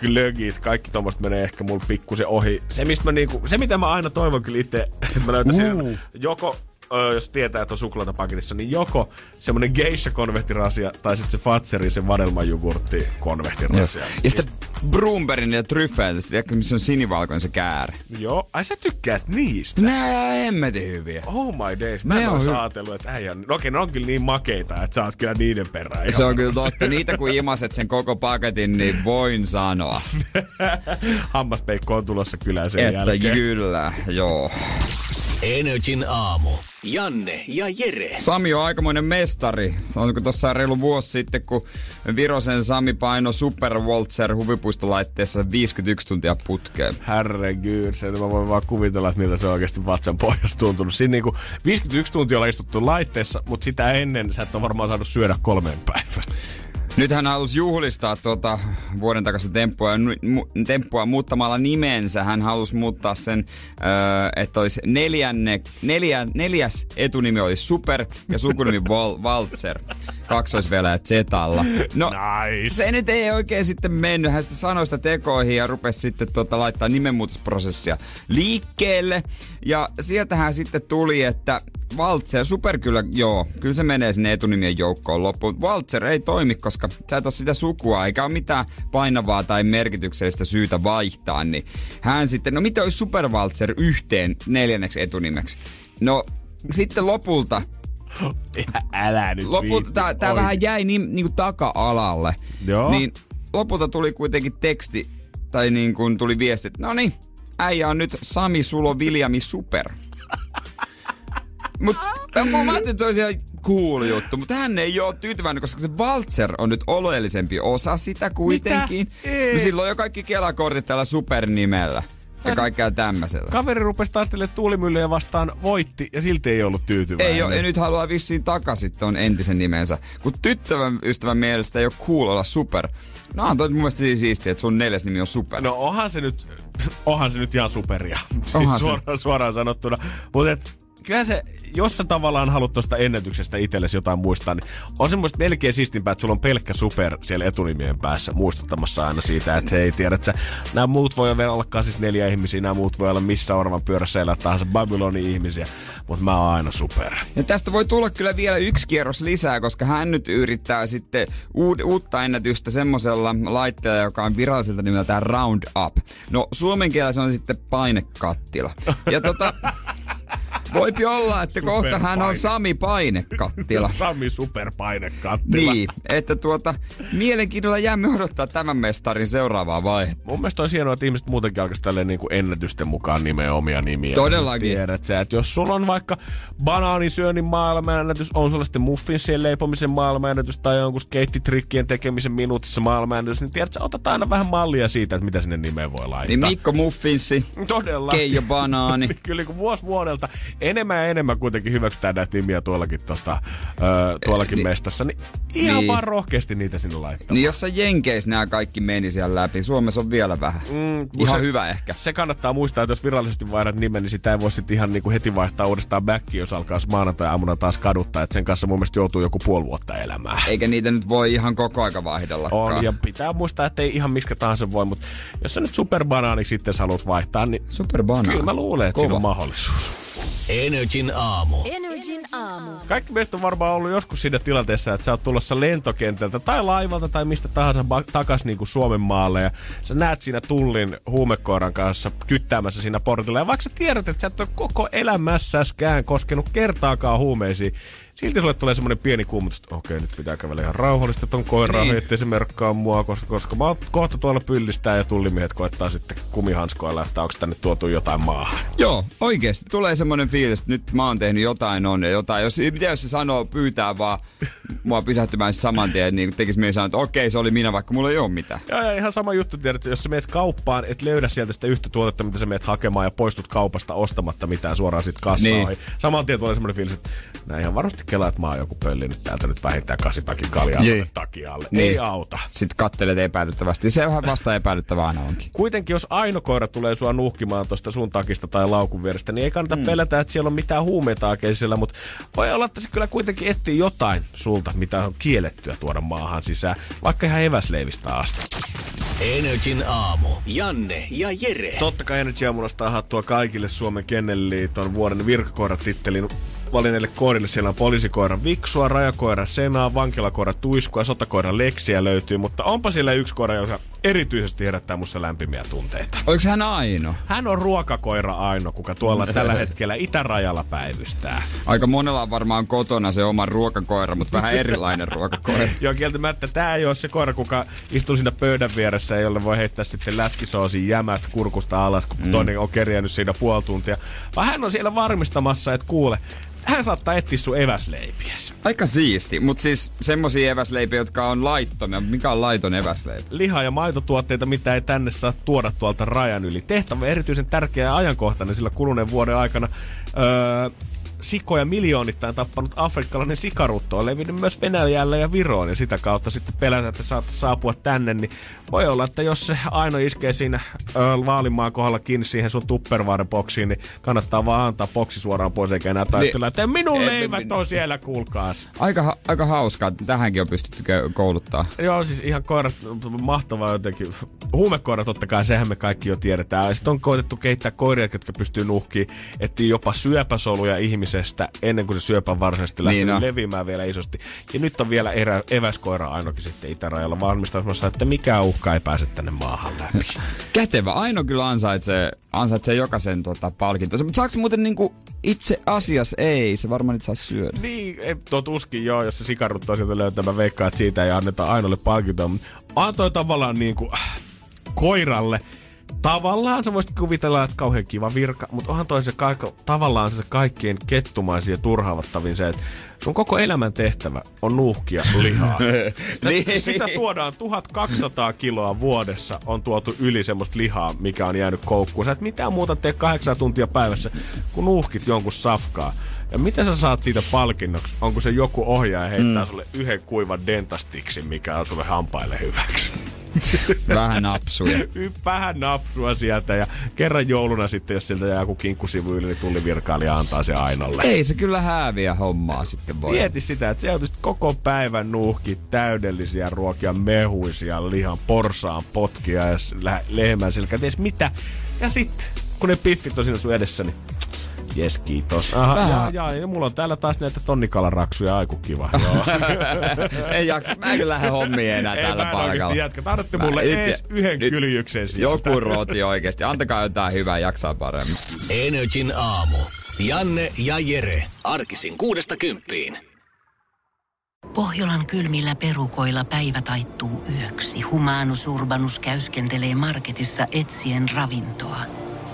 [SPEAKER 2] glögit, kaikki tommoset menee ehkä mulla pikkusen ohi. Se, mistä mä niinku, se mitä mä aina toivon kyllä itse, että mä löytäisin uh. joko ö, jos tietää, että on suklaata paketissa, niin joko semmonen geisha konvehtirasia tai sitten se Fatserin se vadelmajugurtti konvehtirasia.
[SPEAKER 3] Ja sitten Brumberin ja tiedätkö, missä on sinivalkoinen se käärä.
[SPEAKER 2] Joo, ai sä tykkäät niistä?
[SPEAKER 3] Nää hemmetin hyviä.
[SPEAKER 2] Oh my days, mä
[SPEAKER 3] Ne
[SPEAKER 2] en
[SPEAKER 3] hy-
[SPEAKER 2] ajatellut, että äijä, no okei, ne on kyllä niin makeita, että sä oot kyllä niiden perään.
[SPEAKER 3] Se on kyllä totta. Niitä kun imaset sen koko paketin, niin voin sanoa,
[SPEAKER 2] Hammaspeikko on tulossa kyllä sen
[SPEAKER 3] että
[SPEAKER 2] jälkeen.
[SPEAKER 3] kyllä, joo.
[SPEAKER 1] Energin aamu. Janne ja Jere.
[SPEAKER 3] Sami on aikamoinen mestari. Onko tuossa reilu vuosi sitten, kun Virosen Sami paino Super Waltzer huvipuistolaitteessa 51 tuntia putkeen.
[SPEAKER 2] Herregud, se, että mä voin vaan kuvitella, että miltä se on oikeasti vatsan pohjassa tuntunut. Siinä niinku 51 tuntia ollaan istuttu laitteessa, mutta sitä ennen sä et ole varmaan saanut syödä kolmeen päivään.
[SPEAKER 3] Nyt hän halusi juhlistaa tuota vuoden takaisin temppua, mu- temppua muuttamalla nimensä. Hän halusi muuttaa sen, öö, että olisi neljänne, neljä, neljäs etunimi olisi Super ja sukunimi Wal- Waltzer. Kaksoisvelä Zetalla. No,
[SPEAKER 2] Nice.
[SPEAKER 3] se nyt ei oikein sitten mennyt. Hän sitä tekoihin ja rupesi sitten tuota, laittaa nimenmuutosprosessia liikkeelle. Ja sieltähän sitten tuli, että Waltzer, Super kyllä, joo, kyllä se menee sinne etunimien joukkoon loppuun. Waltzer ei toimi, koska sä et ole sitä sukua, eikä ole mitään painavaa tai merkityksellistä syytä vaihtaa. Niin hän sitten, no mitä olisi Super Waltzer yhteen neljänneksi etunimeksi? No sitten lopulta
[SPEAKER 2] Älä nyt
[SPEAKER 3] lopulta tää, tää vähän jäi niin, niin kuin taka-alalle.
[SPEAKER 2] Joo.
[SPEAKER 3] Niin lopulta tuli kuitenkin teksti, tai niin kuin tuli viesti, että no niin, äijä on nyt Sami Sulo Viljami Super. Mut mä, ajattelin, että cool juttu, mutta hän ei ole tyytyväinen, koska se Waltzer on nyt oleellisempi osa sitä kuitenkin.
[SPEAKER 2] Ei.
[SPEAKER 3] No silloin on jo kaikki kelakortit tällä supernimellä. Ja kaikkea tämmöisellä.
[SPEAKER 2] Kaveri rupesi taistelemaan tuulimyllyjä vastaan, voitti ja silti ei ollut tyytyväinen.
[SPEAKER 3] Ei ole, ja nyt haluaa vissiin takaisin ton entisen nimensä. Kun tyttövän ystävän mielestä ei ole cool olla super. No on toi mun mielestä niin siistiä, että sun neljäs nimi on super.
[SPEAKER 2] No onhan se nyt, onhan se nyt ihan superia.
[SPEAKER 3] Onhan se.
[SPEAKER 2] siis suoraan, suoraan sanottuna. Mutta et, kyllä se, jos sä tavallaan haluat tuosta ennätyksestä itsellesi jotain muistaa, niin on semmoista melkein siistimpää, että sulla on pelkkä super siellä etunimien päässä muistuttamassa aina siitä, että hei, tiedät sä, nämä muut voi vielä olla siis neljä ihmisiä, nämä muut voi olla missä orvan pyörässä elää tahansa Babylonin ihmisiä, mutta mä oon aina super.
[SPEAKER 3] Ja tästä voi tulla kyllä vielä yksi kierros lisää, koska hän nyt yrittää sitten uud- uutta ennätystä semmoisella laitteella, joka on viralliselta nimeltään Roundup. No suomen kielellä se on sitten painekattila. Ja tota, voipi olla, että kohta hän on. Sami Painekattila.
[SPEAKER 2] Sami superpainekattila.
[SPEAKER 3] Niin, että tuota, mielenkiinnolla jäämme odottaa tämän mestarin seuraavaa vaihetta.
[SPEAKER 2] Mun mielestä on hienoa, että ihmiset muutenkin alkaisi tälleen niin kuin ennätysten mukaan nimeä omia nimiä.
[SPEAKER 3] Todellakin.
[SPEAKER 2] Tiedät sä, että jos sulla on vaikka banaanisyönnin maailmanennätys, on sulla sitten muffinsien leipomisen maailmanennätys tai jonkun skeittitrikkien tekemisen minuutissa maailmanennätys, niin tiedät sä, otat aina vähän mallia siitä, että mitä sinne nimeen voi laittaa.
[SPEAKER 3] Niin Mikko Muffinsi,
[SPEAKER 2] Todella.
[SPEAKER 3] Keijo Banaani.
[SPEAKER 2] Kyllä kun vuosi vuodelta enemmän ja enemmän kuitenkin hyväksytään näitä nimiä tuollakin, tota, ö, tuollakin
[SPEAKER 3] Ni-
[SPEAKER 2] mestassa, niin ihan
[SPEAKER 3] niin.
[SPEAKER 2] vaan rohkeasti niitä sinne laittaa.
[SPEAKER 3] Niin jossain Jenkeis nämä kaikki meni siellä läpi. Suomessa on vielä vähän.
[SPEAKER 2] Mm,
[SPEAKER 3] Ihan
[SPEAKER 2] se-
[SPEAKER 3] hyvä ehkä.
[SPEAKER 2] Se kannattaa muistaa, että jos virallisesti vaihdat nimen, niin sitä ei voi sitten ihan niinku heti vaihtaa uudestaan backiin, jos alkaa maanantai-aamuna taas kaduttaa. Että sen kanssa mun mielestä joutuu joku puoli vuotta elämään.
[SPEAKER 3] Eikä niitä nyt voi ihan koko aika vaihdellakaan.
[SPEAKER 2] On, ja pitää muistaa, että ei ihan miskä tahansa voi, mutta jos sä nyt superbanaaniksi sitten haluat vaihtaa, niin
[SPEAKER 3] Superbanaani.
[SPEAKER 2] kyllä mä luulen, että
[SPEAKER 3] Kova.
[SPEAKER 2] siinä on mahdollisuus. Thank you.
[SPEAKER 1] Energin aamu.
[SPEAKER 6] Energin aamu.
[SPEAKER 2] Kaikki meistä on varmaan ollut joskus siinä tilanteessa, että sä oot tulossa lentokentältä tai laivalta tai mistä tahansa ba- takas niin kuin Suomen maalle ja sä näet siinä tullin huumekoiran kanssa kyttäämässä siinä portilla ja vaikka sä tiedät, että sä et ole koko elämässäskään koskenut kertaakaan huumeisiin, silti sulle tulee semmoinen pieni kuumutus, että okei, nyt pitää kävellä ihan rauhallisesti ton koiraa, niin. ettei se merkkaa mua, koska, koska mä oon kohta tuolla pyllistää ja tullimiehet koettaa sitten kumihanskoilla, että onko tänne tuotu jotain maahan.
[SPEAKER 3] Joo, oikeasti tulee semmoinen fiilis, että nyt mä oon tehnyt jotain on ja jotain. Jos, mitä jos se sanoo, pyytää vaan mua pysähtymään saman tien, niin tekisi mieli sanoa, että okei, se oli minä, vaikka mulla ei ole mitään.
[SPEAKER 2] Ja, ja ihan sama juttu, tiedät, että jos sä meet kauppaan, et löydä sieltä sitä yhtä tuotetta, mitä sä meet hakemaan ja poistut kaupasta ostamatta mitään suoraan sit kassaan. Niin. Saman tien tulee semmoinen fiilis, että näin ihan varmasti kelaa, että mä oon joku pölli nyt täältä nyt vähintään kasipakin kaljaa niin. takialle. Niin. Ei auta.
[SPEAKER 3] Sitten kattelet epäilyttävästi. Se on vasta epäilyttävää aina onkin.
[SPEAKER 2] Kuitenkin, jos aino koira tulee sua nuhkimaan tuosta sun takista tai laukun vierestä, niin ei kannata mm. pelätä, että siellä on mitään huumeita keisillä, mutta voi olla, että se kyllä kuitenkin etsii jotain sulta, mitä on kiellettyä tuoda maahan sisään, vaikka ihan eväsleivistä asti.
[SPEAKER 1] Energin aamu. Janne ja Jere.
[SPEAKER 2] Totta kai Energy aamulla hattua kaikille Suomen Kennelliiton vuoden virkakoiratittelin valinneille koirille. Siellä on poliisikoira Viksua, rajakoira Senaa, vankilakoira Tuiskua, sotakoira Leksiä löytyy, mutta onpa siellä yksi koira, joka erityisesti herättää musta lämpimiä tunteita.
[SPEAKER 3] Oliko hän Aino?
[SPEAKER 2] Hän on ruokakoira Aino, kuka tuolla tällä hetkellä itärajalla päivystää.
[SPEAKER 3] Aika monella on varmaan kotona se oma ruokakoira, mutta vähän erilainen ruokakoira.
[SPEAKER 2] Joo, kieltämättä tämä ei ole se koira, kuka istuu siinä pöydän vieressä, jolle voi heittää sitten läskisoosin jämät kurkusta alas, kun mm. toinen on kerjännyt siinä puoli tuntia. Vaan hän on siellä varmistamassa, että kuule, hän saattaa etsiä sun eväsleipiäs.
[SPEAKER 3] Aika siisti, mutta siis semmosia eväsleipiä, jotka on laittomia. Mikä on laiton eväsleipä?
[SPEAKER 2] Liha- ja maitotuotteita, mitä ei tänne saa tuoda tuolta rajan yli. Tehtävä erityisen tärkeä ja ajankohtainen, sillä kuluneen vuoden aikana öö, sikoja miljoonittain tappanut afrikkalainen sikarutto on levinnyt myös Venäjällä ja Viroon ja sitä kautta sitten pelätä, että saat saapua tänne, niin voi olla, että jos se aino iskee siinä ö, Vaalimaan kohdalla kiinni siihen sun tupperware boksiin, niin kannattaa vaan antaa boksi suoraan pois eikä enää taistella, niin, että minun leivät min... on siellä, kuulkaas.
[SPEAKER 3] Aika, aika hauskaa, tähänkin on pystytty kouluttaa.
[SPEAKER 2] Joo, siis ihan koirat, mahtavaa jotenkin. Huumekoirat totta kai, sehän me kaikki jo tiedetään. Sitten on koitettu kehittää koiria, jotka pystyy nuhkiin, että jopa syöpäsoluja ihmisiä ihmisestä ennen kuin se syöpä varsinaisesti lähtee niin leviämään vielä isosti. Ja nyt on vielä erä, eväskoira ainokin sitten itärajalla valmistamassa, että mikä uhka ei pääse tänne maahan läpi.
[SPEAKER 3] Kätevä. Aino kyllä ansaitsee, ansaitsee jokaisen tota, palkintonsa. Mutta saako muuten niinku itse asiassa ei, se varmaan nyt saa syödä.
[SPEAKER 2] Niin, tuo tuskin joo, jos se sikaruttaa sieltä löytämään veikkaa, että siitä ei anneta Ainolle palkintoa. Mutta antoi tavallaan niinku koiralle tavallaan sä voisit kuvitella, että kauhean kiva virka, mutta onhan toi se kaika, tavallaan se kaikkien kettumaisin ja turhaavattavin se, että sun koko elämän tehtävä on nuuhkia lihaa. Sitä, niin. sitä tuodaan 1200 kiloa vuodessa on tuotu yli semmoista lihaa, mikä on jäänyt koukkuun. Sä et mitään muuta tee kahdeksan tuntia päivässä, kun nuuhkit jonkun safkaa. Ja mitä sä saat siitä palkinnoksi? Onko se joku ohjaaja heittää mm. sulle yhden kuivan dentastiksi, mikä on sulle hampaille hyväksi?
[SPEAKER 3] Vähän napsuja.
[SPEAKER 2] Vähän napsua sieltä ja kerran jouluna sitten, jos sieltä jää joku kinkkusivu yli, niin tullivirkailija antaa se ainalle.
[SPEAKER 3] Ei se kyllä hääviä hommaa sitten voi.
[SPEAKER 2] Mieti sitä, että se koko päivän nuhki täydellisiä ruokia, mehuisia, lihan, porsaan, potkia ja lehmän silkä, ties mitä. Ja sitten, kun ne piffit on siinä sun edessä, niin Jes, kiitos. Aha, ja, ja, ja, mulla on täällä taas näitä tonnikalanraksuja, aiku kiva.
[SPEAKER 3] ei jaksa, mä en lähde hommiin enää ei, tällä paikalla.
[SPEAKER 2] Jätkä, tarvitte mulle nyt, edes yhden nyt, kyljyksen
[SPEAKER 3] sieltä. Joku rooti oikeesti, antakaa jotain hyvää, jaksaa paremmin.
[SPEAKER 1] Energin aamu. Janne ja Jere, arkisin kuudesta kymppiin.
[SPEAKER 7] Pohjolan kylmillä perukoilla päivä taittuu yöksi. Humanus Urbanus käyskentelee marketissa etsien ravintoa.